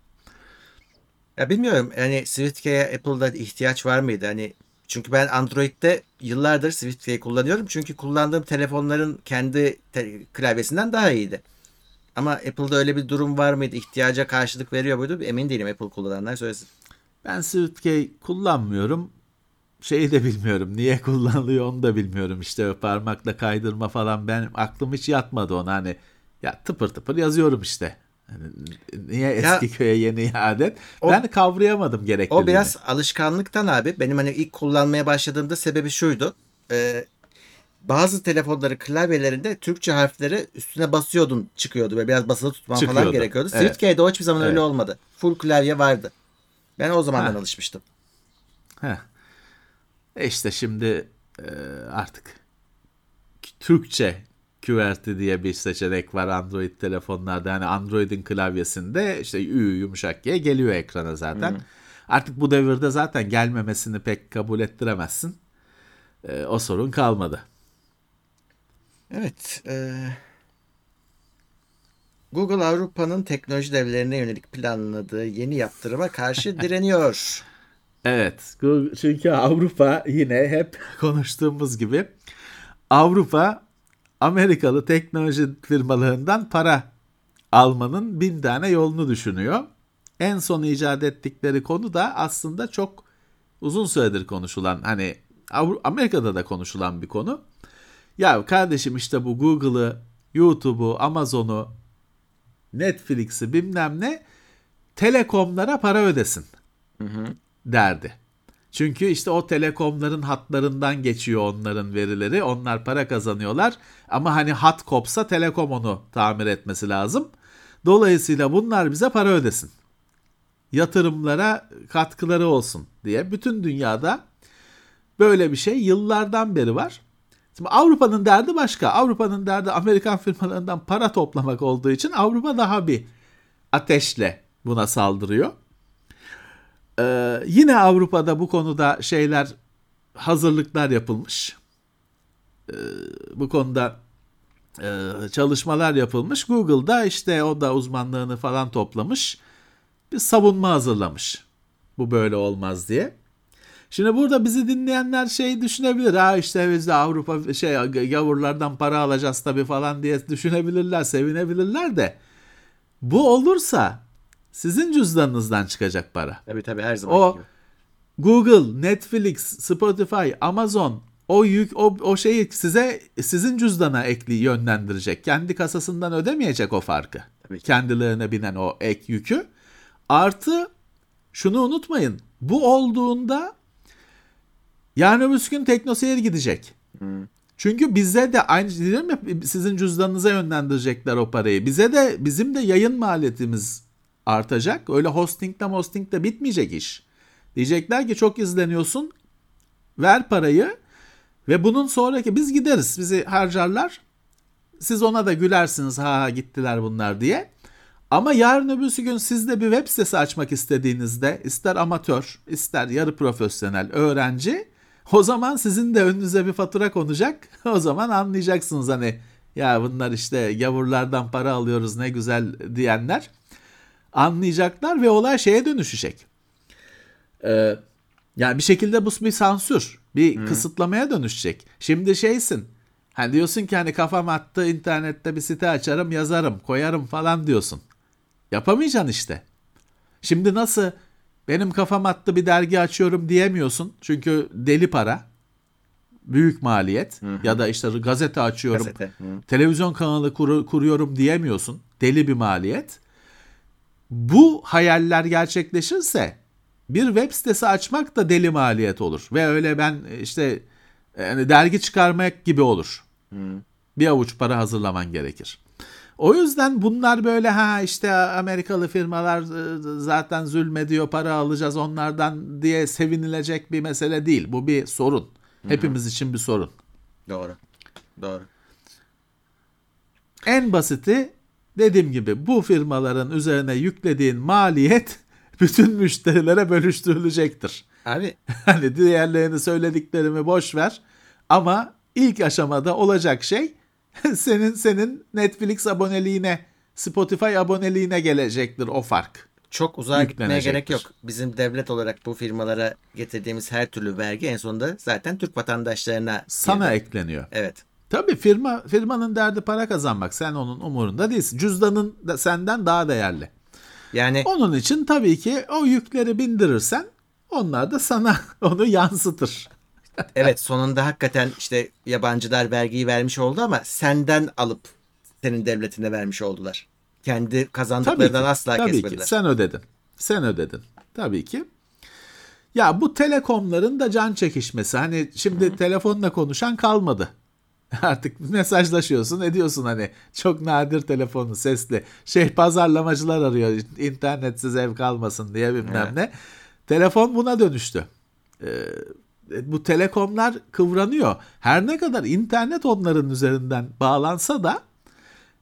Ya bilmiyorum yani SwiftKey'e Apple'da ihtiyaç var mıydı? Hani çünkü ben Android'de yıllardır SwiftKey kullanıyorum. Çünkü kullandığım telefonların kendi te- klavyesinden daha iyiydi. Ama Apple'da öyle bir durum var mıydı? İhtiyaca karşılık veriyor muydu? Emin değilim Apple kullananlar söylesin. Ben SwiftKey kullanmıyorum. Şeyi de bilmiyorum. Niye kullanılıyor onu da bilmiyorum. İşte parmakla kaydırma falan ben aklım hiç yatmadı ona. Hani ya tıpır tıpır yazıyorum işte. Hani niye eski Ya- köye yeni adet? O- ben kavrayamadım gerekliliğini. O biraz alışkanlıktan abi. Benim hani ilk kullanmaya başladığımda sebebi şuydu. Ee, bazı telefonları klavyelerinde Türkçe harfleri üstüne basıyordun çıkıyordu. Böyle biraz basılı tutman falan Çıkıyordu. gerekiyordu. Evet. SwiftKey'de o hiçbir zaman öyle Evet. olmadı. Full klavye vardı. Ben o zamandan Ha. alışmıştım. Heh. E işte şimdi e, artık Türkçe QWERTY diye bir seçenek var Android telefonlarda. Hani Android'in klavyesinde işte Ü yumuşak G geliyor ekrana zaten. Artık bu devirde zaten gelmemesini pek kabul ettiremezsin. E, o sorun kalmadı. Evet. e, Google Avrupa'nın teknoloji devlerine yönelik planladığı yeni yaptırıma karşı direniyor. Evet. Google- Çünkü Avrupa yine hep konuştuğumuz gibi Avrupa Amerikalı teknoloji firmalarından para almanın bin tane yolunu düşünüyor. En son icat ettikleri konu da aslında çok uzun süredir konuşulan hani Amerika'da da konuşulan bir konu. Ya kardeşim işte bu Google'ı, YouTube'u, Amazon'u, Netflix'i bilmem ne telekomlara para ödesin derdi. Çünkü işte o telekomların hatlarından geçiyor onların verileri. Onlar para kazanıyorlar. Ama hani hat kopsa telekom onu tamir etmesi lazım. Dolayısıyla bunlar bize para ödesin. Yatırımlara katkıları olsun diye bütün dünyada böyle bir şey yıllardan beri var. Şimdi Avrupa'nın derdi başka. Avrupa'nın derdi Amerikan firmalarından para toplamak olduğu için Avrupa daha bir ateşle buna saldırıyor. Ee, yine Avrupa'da bu konuda şeyler hazırlıklar yapılmış. Ee, bu konuda e, çalışmalar yapılmış. Google'da işte o da uzmanlığını falan toplamış. Bir savunma hazırlamış. Bu böyle olmaz diye. Şimdi burada bizi dinleyenler şey düşünebilir. Ha işte biz de Avrupa şey gavurlardan para alacağız tabii falan diye düşünebilirler, sevinebilirler de bu olursa sizin cüzdanınızdan çıkacak para. Tabii tabii her zaman O gibi. Google, Netflix, Spotify, Amazon o yük o, o şeyi size sizin cüzdana ekli yönlendirecek. Kendi kasasından ödemeyecek o farkı. Tabii. Kendilerine binen o ek yükü. Artı şunu unutmayın. Bu olduğunda yarın öbür gün teknoseyir gidecek. Çünkü bize de aynı diyorum ya sizin cüzdanınıza yönlendirecekler o parayı. Bize de bizim de yayın maliyetimiz artacak. Öyle hostingde hostingde bitmeyecek iş. Diyecekler ki çok izleniyorsun. Ver parayı ve bunun sonraki biz gideriz. Bizi harcarlar. Siz ona da gülersiniz ha ha gittiler bunlar diye. Ama yarın öbürsü gün siz de bir web sitesi açmak istediğinizde ister amatör ister yarı profesyonel öğrenci O zaman sizin de önünüze bir fatura konacak. O zaman anlayacaksınız hani ya bunlar işte gavurlardan para alıyoruz ne güzel diyenler anlayacaklar ve olay şeye dönüşecek. Ee, yani bir şekilde bu bir sansür, bir kısıtlamaya dönüşecek. Şimdi şeysin. Hani diyorsun ki hani kafam attı internette bir site açarım, yazarım, koyarım falan diyorsun. Yapamayacaksın işte. Şimdi nasıl benim kafam attı bir dergi açıyorum diyemiyorsun. Çünkü deli para. Büyük maliyet. Ya da işte gazete açıyorum. Gazete, hı. Televizyon kanalı kuru- kuruyorum diyemiyorsun. Deli bir maliyet. Bu hayaller gerçekleşirse bir web sitesi açmak da deli maliyet olur. Ve öyle ben işte yani dergi çıkarmak gibi olur. Bir avuç para hazırlaman gerekir. O yüzden bunlar böyle ha işte Amerikalı firmalar e, zaten zulmediyor para alacağız onlardan diye sevinilecek bir mesele değil. Bu bir sorun. Hepimiz için bir sorun. Doğru. Doğru. En basiti dediğim gibi bu firmaların üzerine yüklediğin maliyet bütün müşterilere bölüştürülecektir. Abi Hani diğerlerini söylediklerimi boş ver ama ilk aşamada olacak şey senin senin Netflix aboneliğine, Spotify aboneliğine gelecektir o fark. çok uzağa gitmeye gerek yok. Bizim devlet olarak bu firmalara getirdiğimiz her türlü vergi en sonunda zaten Türk vatandaşlarına Sana geri- ekleniyor. Evet. Tabii firma firmanın derdi para kazanmak. Sen onun umurunda değilsin. Cüzdanın da senden daha değerli. Yani Onun için tabii ki o yükleri bindirirsen onlar da sana onu yansıtır. evet sonunda hakikaten işte yabancılar vergiyi vermiş oldu ama senden alıp senin devletine vermiş oldular. Kendi Tabii ki. kazandıklarından asla tabii kesmediler. ki. Sen ödedin. Sen ödedin. Tabii ki. Ya bu telekomların da can çekişmesi. Hani şimdi telefonla konuşan kalmadı. Artık mesajlaşıyorsun ediyorsun hani çok nadir telefonu sesli şey pazarlamacılar arıyor internetsiz ev kalmasın diye bilmem Evet. ne. Telefon buna dönüştü. Ee, bu telekomlar kıvranıyor. Her ne kadar internet onların üzerinden bağlansa da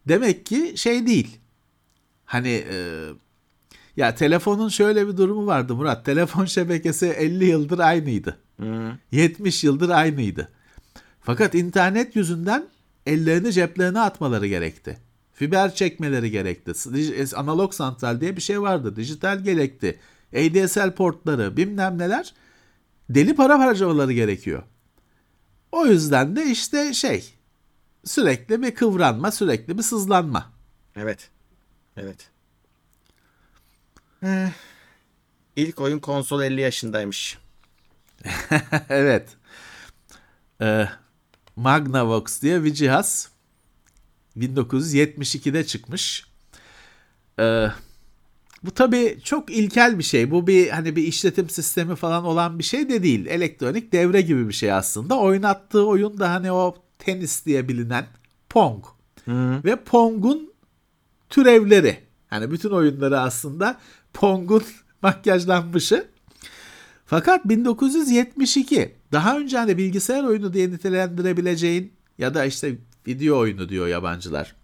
demek ki şey değil. Hani e, ya telefonun şöyle bir durumu vardı Murat. Telefon şebekesi 50 yıldır aynıydı. 70 yıldır aynıydı. Fakat internet yüzünden ellerini ceplerine atmaları gerekti. Fiber çekmeleri gerekti. Analog santral diye bir şey vardı. Dijital gerekti. ADSL portları bilmem neler. Deli para harcamaları gerekiyor. O yüzden de işte şey sürekli bir kıvranma, sürekli bir sızlanma. Evet. Evet. Eh, İlk oyun konsol 50 yaşındaymış. evet. Ee, Magnavox diye bir cihaz 1972'de çıkmış. Ee, bu tabii çok ilkel bir şey. Bu bir hani bir işletim sistemi falan olan bir şey de değil. Elektronik devre gibi bir şey aslında. Oynattığı oyun da hani o tenis diye bilinen Pong. Ve Pong'un türevleri. Hani bütün oyunları aslında Pong'un makyajlanmışı. Fakat 1972 daha önce hani bilgisayar oyunu diye nitelendirebileceğin ya da işte video oyunu diyor yabancılar.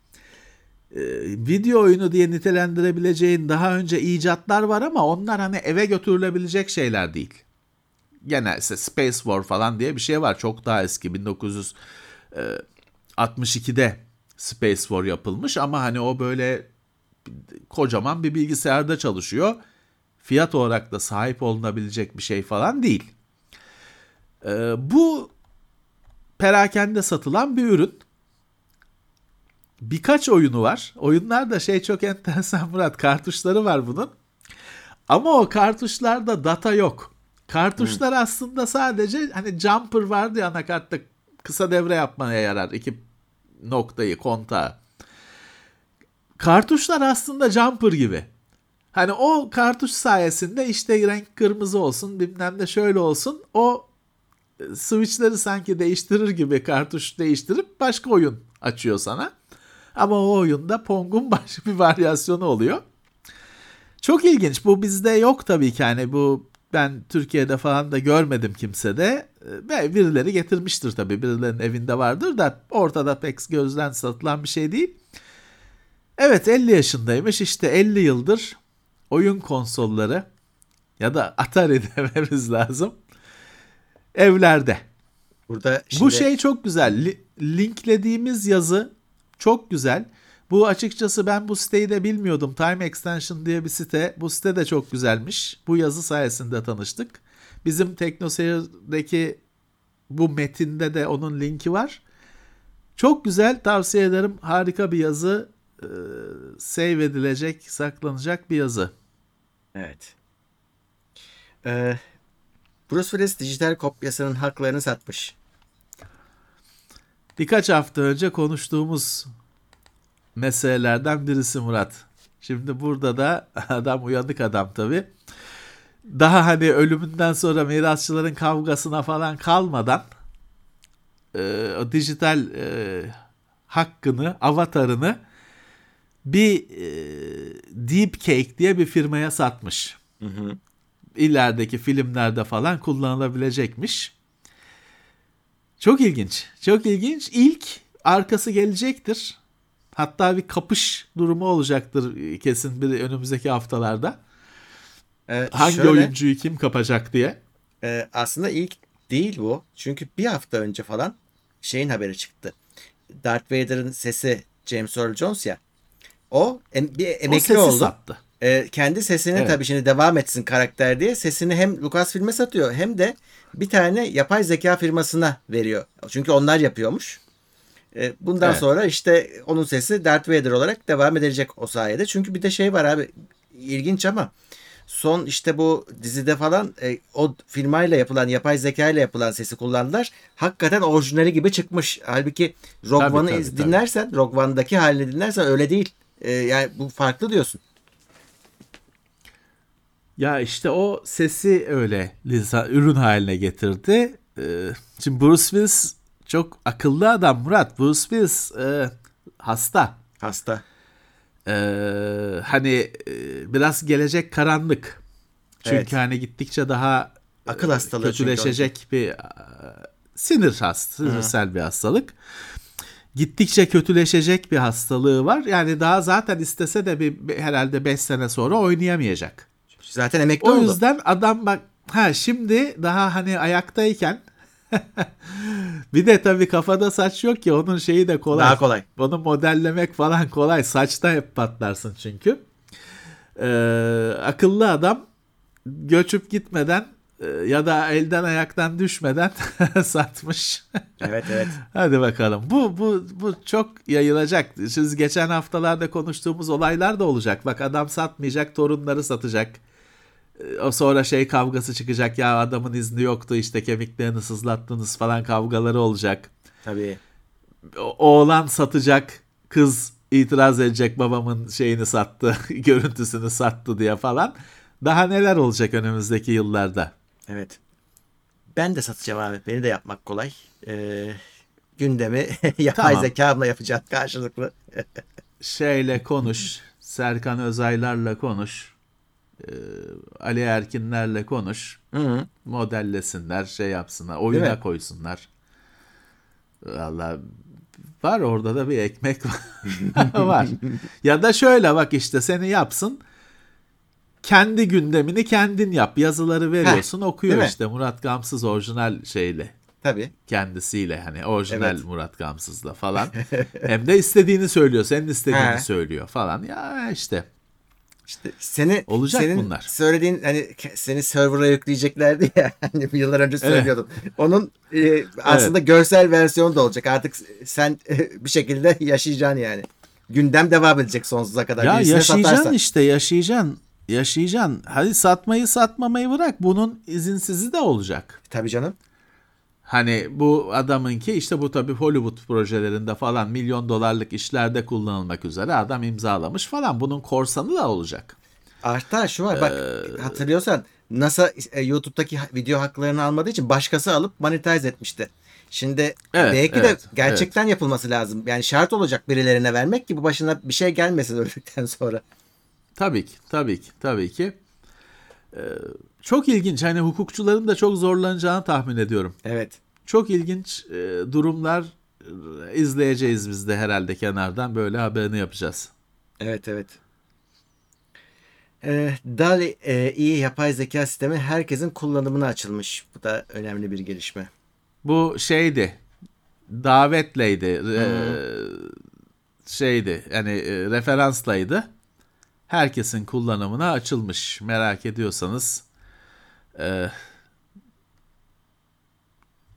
Ee, video oyunu diye nitelendirebileceğin daha önce icatlar var ama onlar hani eve götürülebilecek şeyler değil. Gene işte Space War falan diye bir şey var. Çok daha eski 1962'de Space War yapılmış ama hani o böyle kocaman bir bilgisayarda çalışıyor. Fiyat olarak da sahip olunabilecek bir şey falan değil. Ee, bu perakende satılan bir ürün. Birkaç oyunu var. Oyunlar da şey çok enteresan Murat. Kartuşları var bunun. Ama o kartuşlarda data yok. Kartuşlar aslında sadece hani jumper vardı ya anakartta kısa devre yapmaya yarar. iki noktayı kontağı. Kartuşlar aslında jumper gibi. Hani o kartuş sayesinde işte renk kırmızı olsun bilmem ne şöyle olsun o e, switchleri sanki değiştirir gibi kartuş değiştirip başka oyun açıyor sana. Ama o oyunda Pong'un başka bir varyasyonu oluyor. Çok ilginç. Bu bizde yok tabii ki. hani bu ben Türkiye'de falan da görmedim kimsede. E, Ve birileri getirmiştir tabii. Birilerinin evinde vardır da ortada pek gözden satılan bir şey değil. Evet 50 yaşındaymış. İşte 50 yıldır oyun konsolları ya da Atari dememiz lazım. evlerde. Burada şimdi Bu şey çok güzel. Li- linklediğimiz yazı çok güzel. Bu açıkçası ben bu siteyi de bilmiyordum. Time Extension diye bir site. Bu site de çok güzelmiş. Bu yazı sayesinde tanıştık. Bizim TeknoSeyir'deki bu metinde de onun linki var. Çok güzel tavsiye ederim. Harika bir yazı. Ee, save edilecek, saklanacak bir yazı. Evet. Ee, Bruce Willis dijital kopyasının haklarını satmış. Birkaç hafta önce konuştuğumuz meselelerden birisi Murat. Şimdi burada da adam uyanık adam tabii. Daha hani ölümünden sonra mirasçıların kavgasına falan kalmadan e, o dijital e, hakkını, avatarını bir e, Deepcake diye bir firmaya satmış. Hı hı. İlerideki filmlerde falan kullanılabilecekmiş. Çok ilginç. Çok ilginç. İlk arkası gelecektir. Hatta bir kapış durumu olacaktır kesin bir önümüzdeki haftalarda. Ee, Hangi şöyle, oyuncuyu kim kapacak diye. e, aslında ilk değil bu. Çünkü bir hafta önce falan şeyin haberi çıktı. Darth Vader'ın sesi James Earl Jones ya. O em- bir O emekli sesi oldu. sattı. E, kendi sesini Evet. tabii şimdi devam etsin karakter diye sesini hem Lucasfilm'e satıyor hem de bir tane yapay zeka firmasına veriyor. Çünkü onlar yapıyormuş. E, bundan Evet. sonra işte onun sesi Darth Vader olarak devam edilecek o sayede. Çünkü bir de şey var abi ilginç ama son işte bu dizide falan e, o firmayla yapılan yapay zeka ile yapılan sesi kullandılar. Hakikaten orijinali gibi çıkmış. Halbuki Rogue One'ı dinlersen Rogue One'daki halini dinlersen öyle değil. E, yani bu farklı diyorsun. Ya işte o sesi öyle lisa, ürün haline getirdi. Ee, şimdi Bruce Willis çok akıllı adam Murat. Bruce Willis e, hasta. Hasta. Ee, hani e, biraz gelecek karanlık. Çünkü Evet. hani gittikçe daha Akıl e, hastalığı çünkü kötüleşecek bir e, sinir hastası, sinirsel bir hastalık. Gittikçe kötüleşecek bir hastalığı var. Yani daha zaten istese de bir, herhalde 5 sene sonra oynayamayacak. Zaten emekli O oldu. yüzden adam bak ha şimdi daha hani ayaktayken bir de tabii kafada saç yok ki onun şeyi de kolay. Daha kolay. Onu modellemek falan kolay. Saçta hep patlarsın çünkü. Ee, akıllı adam göçüp gitmeden ya da elden ayaktan düşmeden satmış. Evet evet. Hadi bakalım. Bu bu bu çok yayılacak. Siz geçen haftalarda konuştuğumuz olaylar da olacak. Bak adam satmayacak, torunları satacak. Ee, O sonra şey kavgası çıkacak. Ya adamın izni yoktu işte kemiklerini sızlattınız falan kavgaları olacak. Tabii. O- Oğlan satacak, kız itiraz edecek babamın şeyini sattı, görüntüsünü sattı diye falan. Daha neler olacak önümüzdeki yıllarda? Evet. Ben de satacağım abi. Beni de yapmak kolay. Ee, gündemi yapay Tamam. zekamla yapacağız karşılıklı. şeyle konuş, Serkan Özaylar'la konuş, e, Ali Erkinlerle konuş, Hı hı. modellesinler, şey yapsınlar, oyuna koysunlar. Valla var orada da bir ekmek var. ya da şöyle bak işte seni yapsın. Kendi gündemini kendin yap. Yazıları veriyorsun, okuyor değil mi? işte Murat Gamsız orijinal şeyle Tabii. kendisiyle hani orijinal Evet. Murat Gamsız'la falan. Hem de istediğini söylüyor, senin istediğini He. söylüyor falan. Ya işte İşte seni Olacak senin bunlar. söylediğin hani seni server'a yükleyeceklerdi ya hani yıllar önce söylüyordum. Onun e, aslında görsel versiyonu da olacak. Artık sen e, bir şekilde yaşayacaksın yani. Gündem devam edecek sonsuza kadar. ya yaşayacaksın satarsan. işte yaşayacaksın. Yaşayacaksın. Hadi satmayı satmamayı bırak. Bunun izinsizi de olacak. Tabii canım. Hani bu adamınki işte bu tabii Hollywood projelerinde falan milyon dolarlık işlerde kullanılmak üzere adam imzalamış falan. Bunun korsanı da olacak. Hatta şu var bak hatırlıyorsan NASA e, YouTube'daki video haklarını almadığı için başkası alıp monetize etmişti. Şimdi Evet, belki evet, de gerçekten yapılması lazım. Yani şart olacak birilerine vermek ki bu başına bir şey gelmesin öldükten sonra. Tabii ki, tabii ki, tabii ki. Ee, çok ilginç. Hani hukukçuların da çok zorlanacağını tahmin ediyorum. Evet. Çok ilginç e, durumlar e, izleyeceğiz biz de herhalde kenardan böyle haberini yapacağız. Evet evet. Ee, DALI e, iyi yapay zeka sistemi herkesin kullanımına açılmış. Bu da önemli bir gelişme. Bu şeydi. Davetleydi. e, şeydi. Yani e, referanslaydı. Herkesin kullanımına açılmış. Merak ediyorsanız e,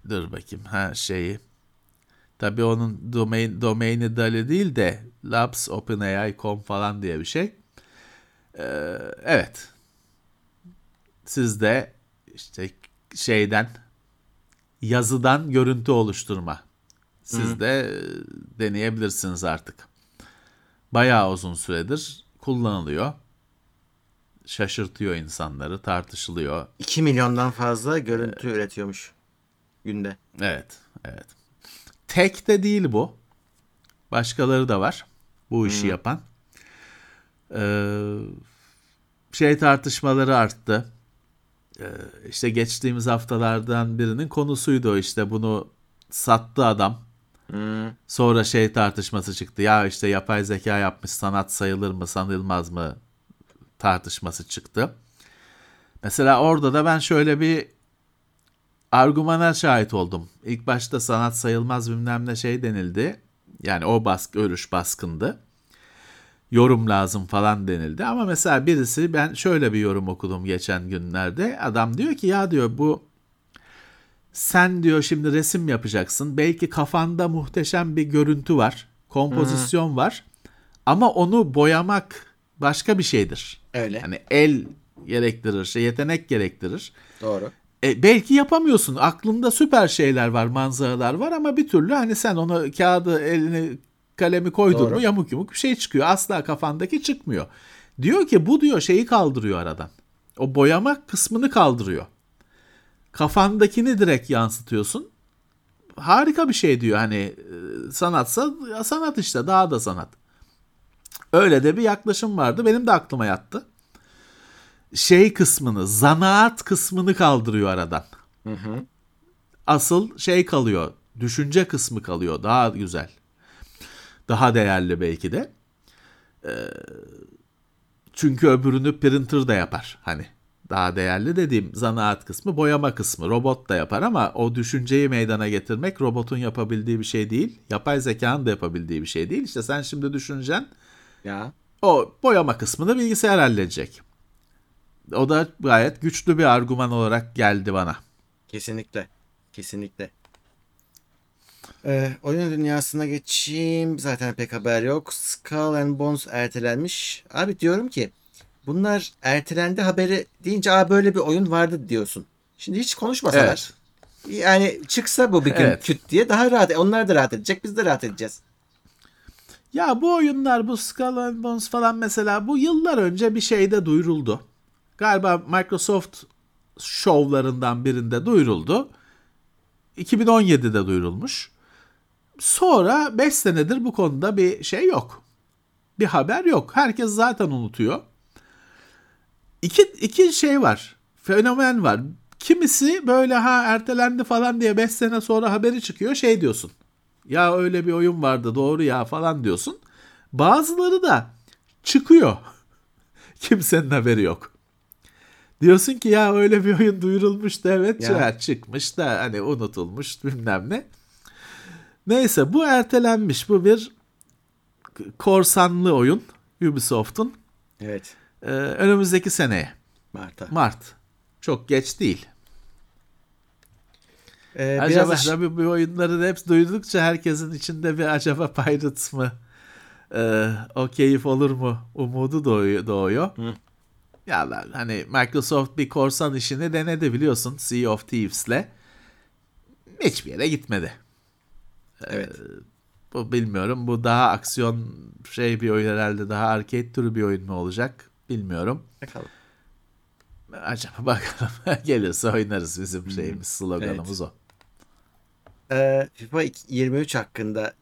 dur bakayım ha şeyi. Tabii onun domain, domaini DALI değil de labs openai.com falan diye bir şey. Ee, evet. Siz de işte şeyden yazıdan görüntü oluşturma. Siz de e, deneyebilirsiniz artık. Bayağı uzun süredir kullanılıyor. Şaşırtıyor insanları, tartışılıyor. 2 milyondan fazla görüntü üretiyormuş günde. Evet, evet. Tek de değil bu. Başkaları da var bu işi yapan. Ee, şey tartışmaları arttı. Ee, işte geçtiğimiz haftalardan birinin konusuydu o işte bunu sattı adam. Sonra şey tartışması çıktı. Ya işte yapay zeka yapmış sanat sayılır mı sanılmaz mı tartışması çıktı. Mesela orada da ben şöyle bir argümana şahit oldum. İlk başta sanat sayılmaz bilmem ne şey denildi. Yani o baskı, örüş baskındı. Yorum lazım falan denildi. Ama mesela birisi ben şöyle bir yorum okudum geçen günlerde. Adam diyor ki ya diyor bu sen diyor şimdi resim yapacaksın. Belki kafanda muhteşem bir görüntü var. Kompozisyon var. Ama onu boyamak başka bir şeydir. Öyle. Yani el gerektirir, şey, yetenek gerektirir. Doğru. E, belki yapamıyorsun. Aklında süper şeyler var, manzaralar var ama bir türlü hani sen onu kağıdı elini kalemi koydun Doğru. mu yamuk yumuk bir şey çıkıyor. Asla kafandaki çıkmıyor. Diyor ki bu diyor şeyi kaldırıyor aradan. O boyama kısmını kaldırıyor. Kafandakini direkt yansıtıyorsun. Harika bir şey diyor hani e, sanatsa sanat işte daha da sanat. Öyle de bir yaklaşım vardı. Benim de aklıma yattı. Şey kısmını, zanaat kısmını kaldırıyor aradan. Asıl şey kalıyor, düşünce kısmı kalıyor. Daha güzel. Daha değerli belki de. Ee, çünkü öbürünü printer da yapar. Hani daha değerli dediğim zanaat kısmı, boyama kısmı. Robot da yapar ama o düşünceyi meydana getirmek robotun yapabildiği bir şey değil. Yapay zekanın da yapabildiği bir şey değil. İşte sen şimdi düşüneceksin. Ya. O boyama kısmını bilgisayar halledecek. O da gayet güçlü bir argüman olarak geldi bana. Kesinlikle. Kesinlikle. Ee, oyun dünyasına geçeyim. Zaten pek haber yok. Skull and Bones ertelenmiş. Abi diyorum ki bunlar ertelendi haberi deyince Aa, böyle bir oyun vardı diyorsun. Şimdi hiç konuşmasalar. Evet. Yani çıksa bu bir gün Evet. küt diye daha rahat. Onlar da rahat edecek. Biz de rahat edeceğiz. Ya bu oyunlar bu Skull and Bones falan mesela bu yıllar önce bir şeyde duyuruldu. Galiba Microsoft şovlarından birinde duyuruldu. 2017'de duyurulmuş. Sonra 5 senedir bu konuda bir şey yok. Bir haber yok. Herkes zaten unutuyor. İki, iki şey var. Fenomen var. Kimisi böyle ha ertelendi falan diye 5 sene sonra haberi çıkıyor şey diyorsun. Ya öyle bir oyun vardı doğru ya falan diyorsun. Bazıları da çıkıyor. Kimsenin haberi yok. Diyorsun ki ya öyle bir oyun duyurulmuştu evet Ya. ya. çıkmış da hani unutulmuş bilmem ne. Neyse bu ertelenmiş. Bu bir korsanlı oyun Ubisoft'un Evet. Ee, önümüzdeki seneye Mart'a. Mart. Çok geç değil. Ee, Acaba biraz tabii bu oyunları hep duydukça herkesin içinde bir acaba Pirates mı? Ee, o keyif olur mu? Umudu doğuyor. doğuyor. Ya lan, hani Microsoft bir korsan işini denedi biliyorsun Sea of Thieves'le. Hiçbir yere gitmedi. evet. Bu bilmiyorum. Bu daha aksiyon şey bir oyun herhalde. Daha arcade türü bir oyun mu olacak? Bilmiyorum. Bakalım. Acaba bakalım. Gelirse oynarız bizim şeyimiz, sloganımız o. Ee, FIFA 23 hakkında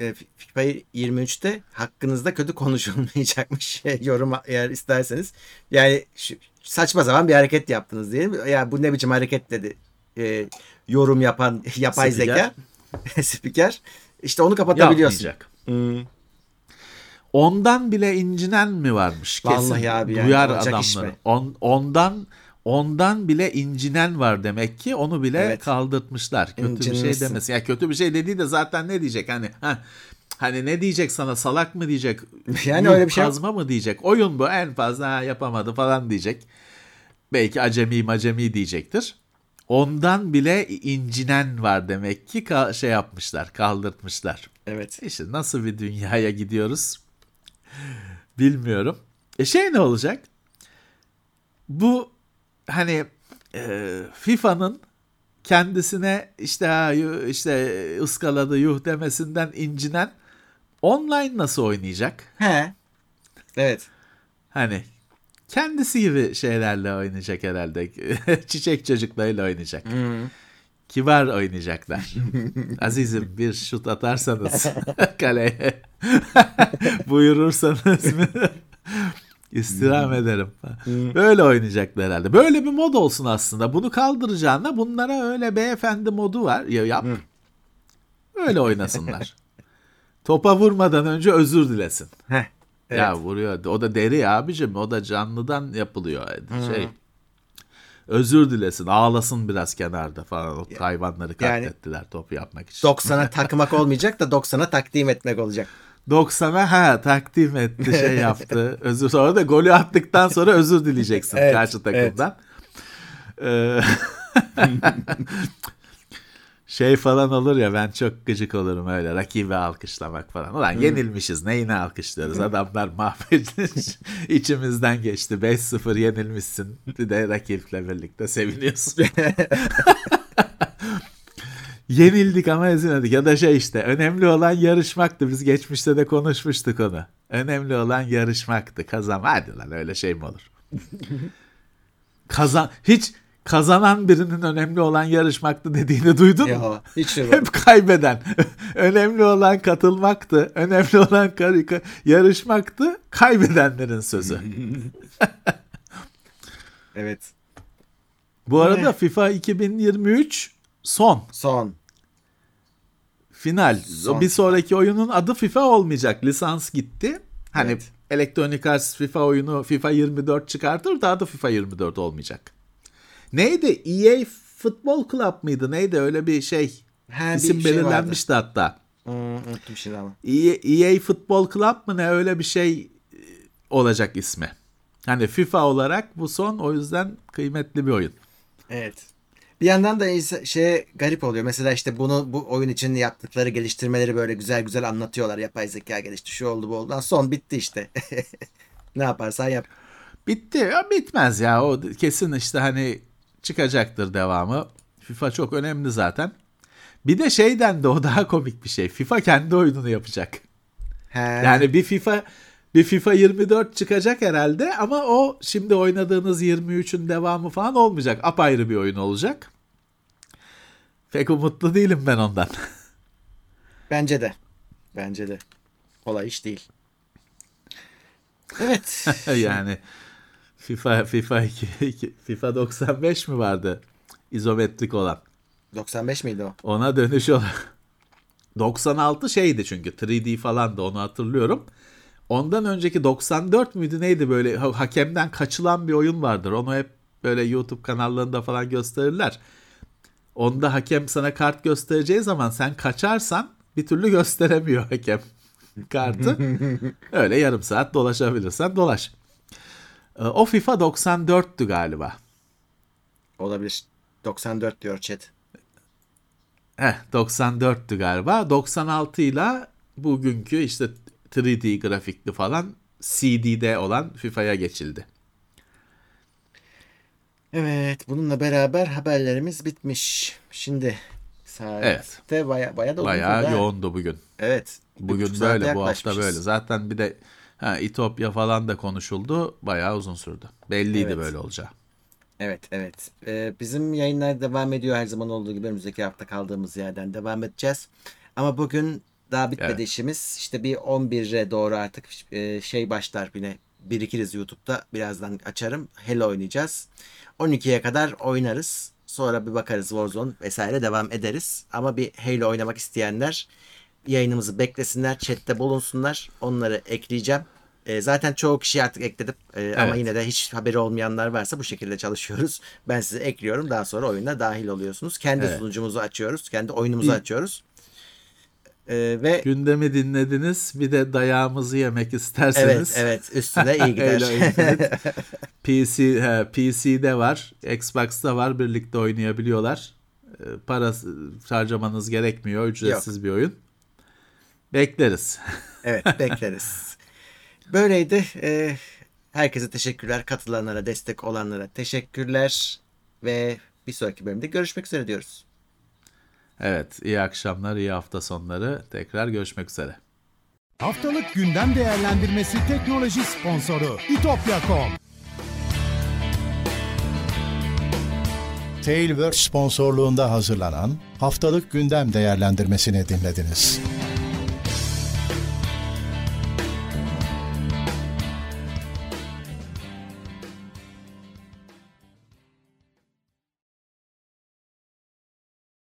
e, FIFA 23'te hakkınızda kötü konuşulmayacakmış yorum eğer isterseniz. Yani şu, saçma zaman bir hareket yaptınız diyelim. Ya bu ne biçim hareket dedi. Ee, yorum yapan yapay Spiker. zeka spiker. İşte onu kapatabiliyorsun. Yapmayacak. Hmm. Ondan bile incinen mi varmış? Kesin Vallahi abi yani, duyar adamları. On, ondan ondan bile incinen var demek ki onu bile Evet. kaldırtmışlar. Kötü bir şey İncinmişsin. demesin. Ya kötü bir şey dediği de zaten ne diyecek hani ha Hani ne diyecek sana salak mı diyecek? Yani yuh öyle bir şey. Kazma mı diyecek? Oyun bu en fazla ha, yapamadı falan diyecek. Belki acemi macemi diyecektir. Ondan bile incinen var demek ki şey yapmışlar, kaldırtmışlar. Evet. İşte nasıl bir dünyaya gidiyoruz bilmiyorum. E şey ne olacak? Bu hani e, FIFA'nın kendisine işte ha, işte ıskaladı yuh demesinden incinen online nasıl oynayacak? He. Evet. Hani kendisi gibi şeylerle oynayacak herhalde. Çiçek çocuklarıyla oynayacak. Kibar oynayacaklar. Azizim bir şut atarsanız kaleye buyurursanız mı? İstirham ederim. Böyle oynayacaklar herhalde. Böyle bir mod olsun aslında. Bunu kaldıracağına bunlara öyle beyefendi modu var. Ya yap. Öyle oynasınlar. Topa vurmadan önce özür dilesin. Heh. Evet. Ya vuruyor. O da deri abicim. O da canlıdan yapılıyor. Şey. Özür dilesin. Ağlasın biraz kenarda falan. O hayvanları Yani- katlettiler topu yapmak için. 90'a takmak olmayacak da 90'a takdim etmek olacak. 90'a ha takdim etti şey yaptı. Özür sonra da golü attıktan sonra özür dileyeceksin Evet, karşı takımdan. Ee, şey falan olur ya ben çok gıcık olurum öyle rakibi alkışlamak falan. Ulan yenilmişiz neyine alkışlıyoruz adamlar mahvetmiş içimizden geçti 5-0 yenilmişsin bir de rakiple birlikte seviniyorsun. Yenildik ama ezilmedik ya da şey işte önemli olan yarışmaktı biz geçmişte de konuşmuştuk onu. Önemli olan yarışmaktı kazan hadi lan öyle şey mi olur? Kazan hiç kazanan birinin önemli olan yarışmaktı dediğini duydun mu? Ya hiç duymadım. Hep kaybeden. önemli olan katılmaktı. Önemli olan kar- yarışmaktı. Kaybedenlerin sözü. Evet. Bu arada FIFA 2023 son. Son. Final. Son bir sonraki oyunun adı FIFA olmayacak. Lisans gitti. Hani Evet. Electronic Arts FIFA oyunu FIFA 24 çıkartır da adı FIFA 24 olmayacak. Neydi? EA Football Club mıydı? Neydi? Öyle bir şey. Ha, bir İsim şey belirlenmişti hatta. Hmm, unuttum şimdi ama. EA, EA Football Club mı ne öyle bir şey e, olacak ismi. Hani FIFA olarak bu son o yüzden kıymetli bir oyun. Evet. Bir yandan da şey garip oluyor. Mesela işte bunu bu oyun için yaptıkları geliştirmeleri böyle güzel güzel anlatıyorlar. Yapay zeka gelişti, şu oldu bu oldu. Lan Son bitti işte. ne yaparsan yap. Bitti. Ya bitmez ya. O kesin işte hani çıkacaktır devamı. FIFA çok önemli zaten. Bir de şeyden de o daha komik bir şey. FIFA kendi oyununu yapacak. He. Yani bir FIFA bir FIFA 24 çıkacak herhalde ama o şimdi oynadığınız 23'ün devamı falan olmayacak. Apayrı bir oyun olacak. Pek umutlu değilim ben ondan. Bence de. Bence de. Kolay iş değil. Evet. yani FIFA FIFA 2, iki- FIFA 95 mi vardı? İzometrik olan. 95 miydi o? Ona dönüş ol. 96 şeydi çünkü 3D falan da onu hatırlıyorum. Ondan önceki 94 müydü neydi böyle ha- hakemden kaçılan bir oyun vardır. Onu hep böyle YouTube kanallarında falan gösterirler. Onda hakem sana kart göstereceği zaman sen kaçarsan bir türlü gösteremiyor hakem kartı. Öyle yarım saat dolaşabilirsen dolaş. Ee, O FIFA 94'tü galiba. Olabilir. 94 diyor chat. Heh, 94'tü galiba. 96 ile bugünkü işte 3D grafikli falan CD'de olan FIFA'ya geçildi. Evet. Bununla beraber haberlerimiz bitmiş. Şimdi saatte Evet. baya, baya da Bayağı yoğundu bugün. Evet. Bugün böyle, bu hafta böyle. Zaten bir de ha, İtopya falan da konuşuldu. Bayağı uzun sürdü. Belliydi Evet. böyle olacağı. Evet evet. Ee, bizim yayınlar devam ediyor her zaman olduğu gibi önümüzdeki hafta kaldığımız yerden devam edeceğiz. Ama bugün daha bitmedi Evet. işimiz. İşte bir 11'e doğru artık e, şey başlar yine birikiriz YouTube'da. Birazdan açarım. Hello oynayacağız. 12'ye kadar oynarız. Sonra bir bakarız Warzone vesaire devam ederiz. Ama bir Halo oynamak isteyenler yayınımızı beklesinler, chatte bulunsunlar. Onları ekleyeceğim. E, zaten çoğu kişi artık ekledim. E, Ama Evet. yine de hiç haberi olmayanlar varsa bu şekilde çalışıyoruz. Ben sizi ekliyorum. Daha sonra oyuna dahil oluyorsunuz. Kendi Evet. sunucumuzu açıyoruz. Kendi oyunumuzu açıyoruz. E, ve Gündemi dinlediniz. Bir de dayağımızı yemek isterseniz. evet evet üstüne iyi gider. PC, he, PC'de var, Xbox'ta var. Birlikte oynayabiliyorlar. Ee, Para harcamanız gerekmiyor. Ücretsiz bir oyun. Bekleriz. Evet bekleriz. Böyleydi. Ee, herkese teşekkürler. Katılanlara, destek olanlara teşekkürler. Ve bir sonraki bölümde görüşmek üzere diyoruz. Evet, iyi akşamlar, iyi hafta sonları. Tekrar görüşmek üzere. Haftalık gündem değerlendirmesi teknoloji sponsoru itopya.com. Tailwords sponsorluğunda hazırlanan haftalık gündem değerlendirmesini dinlediniz.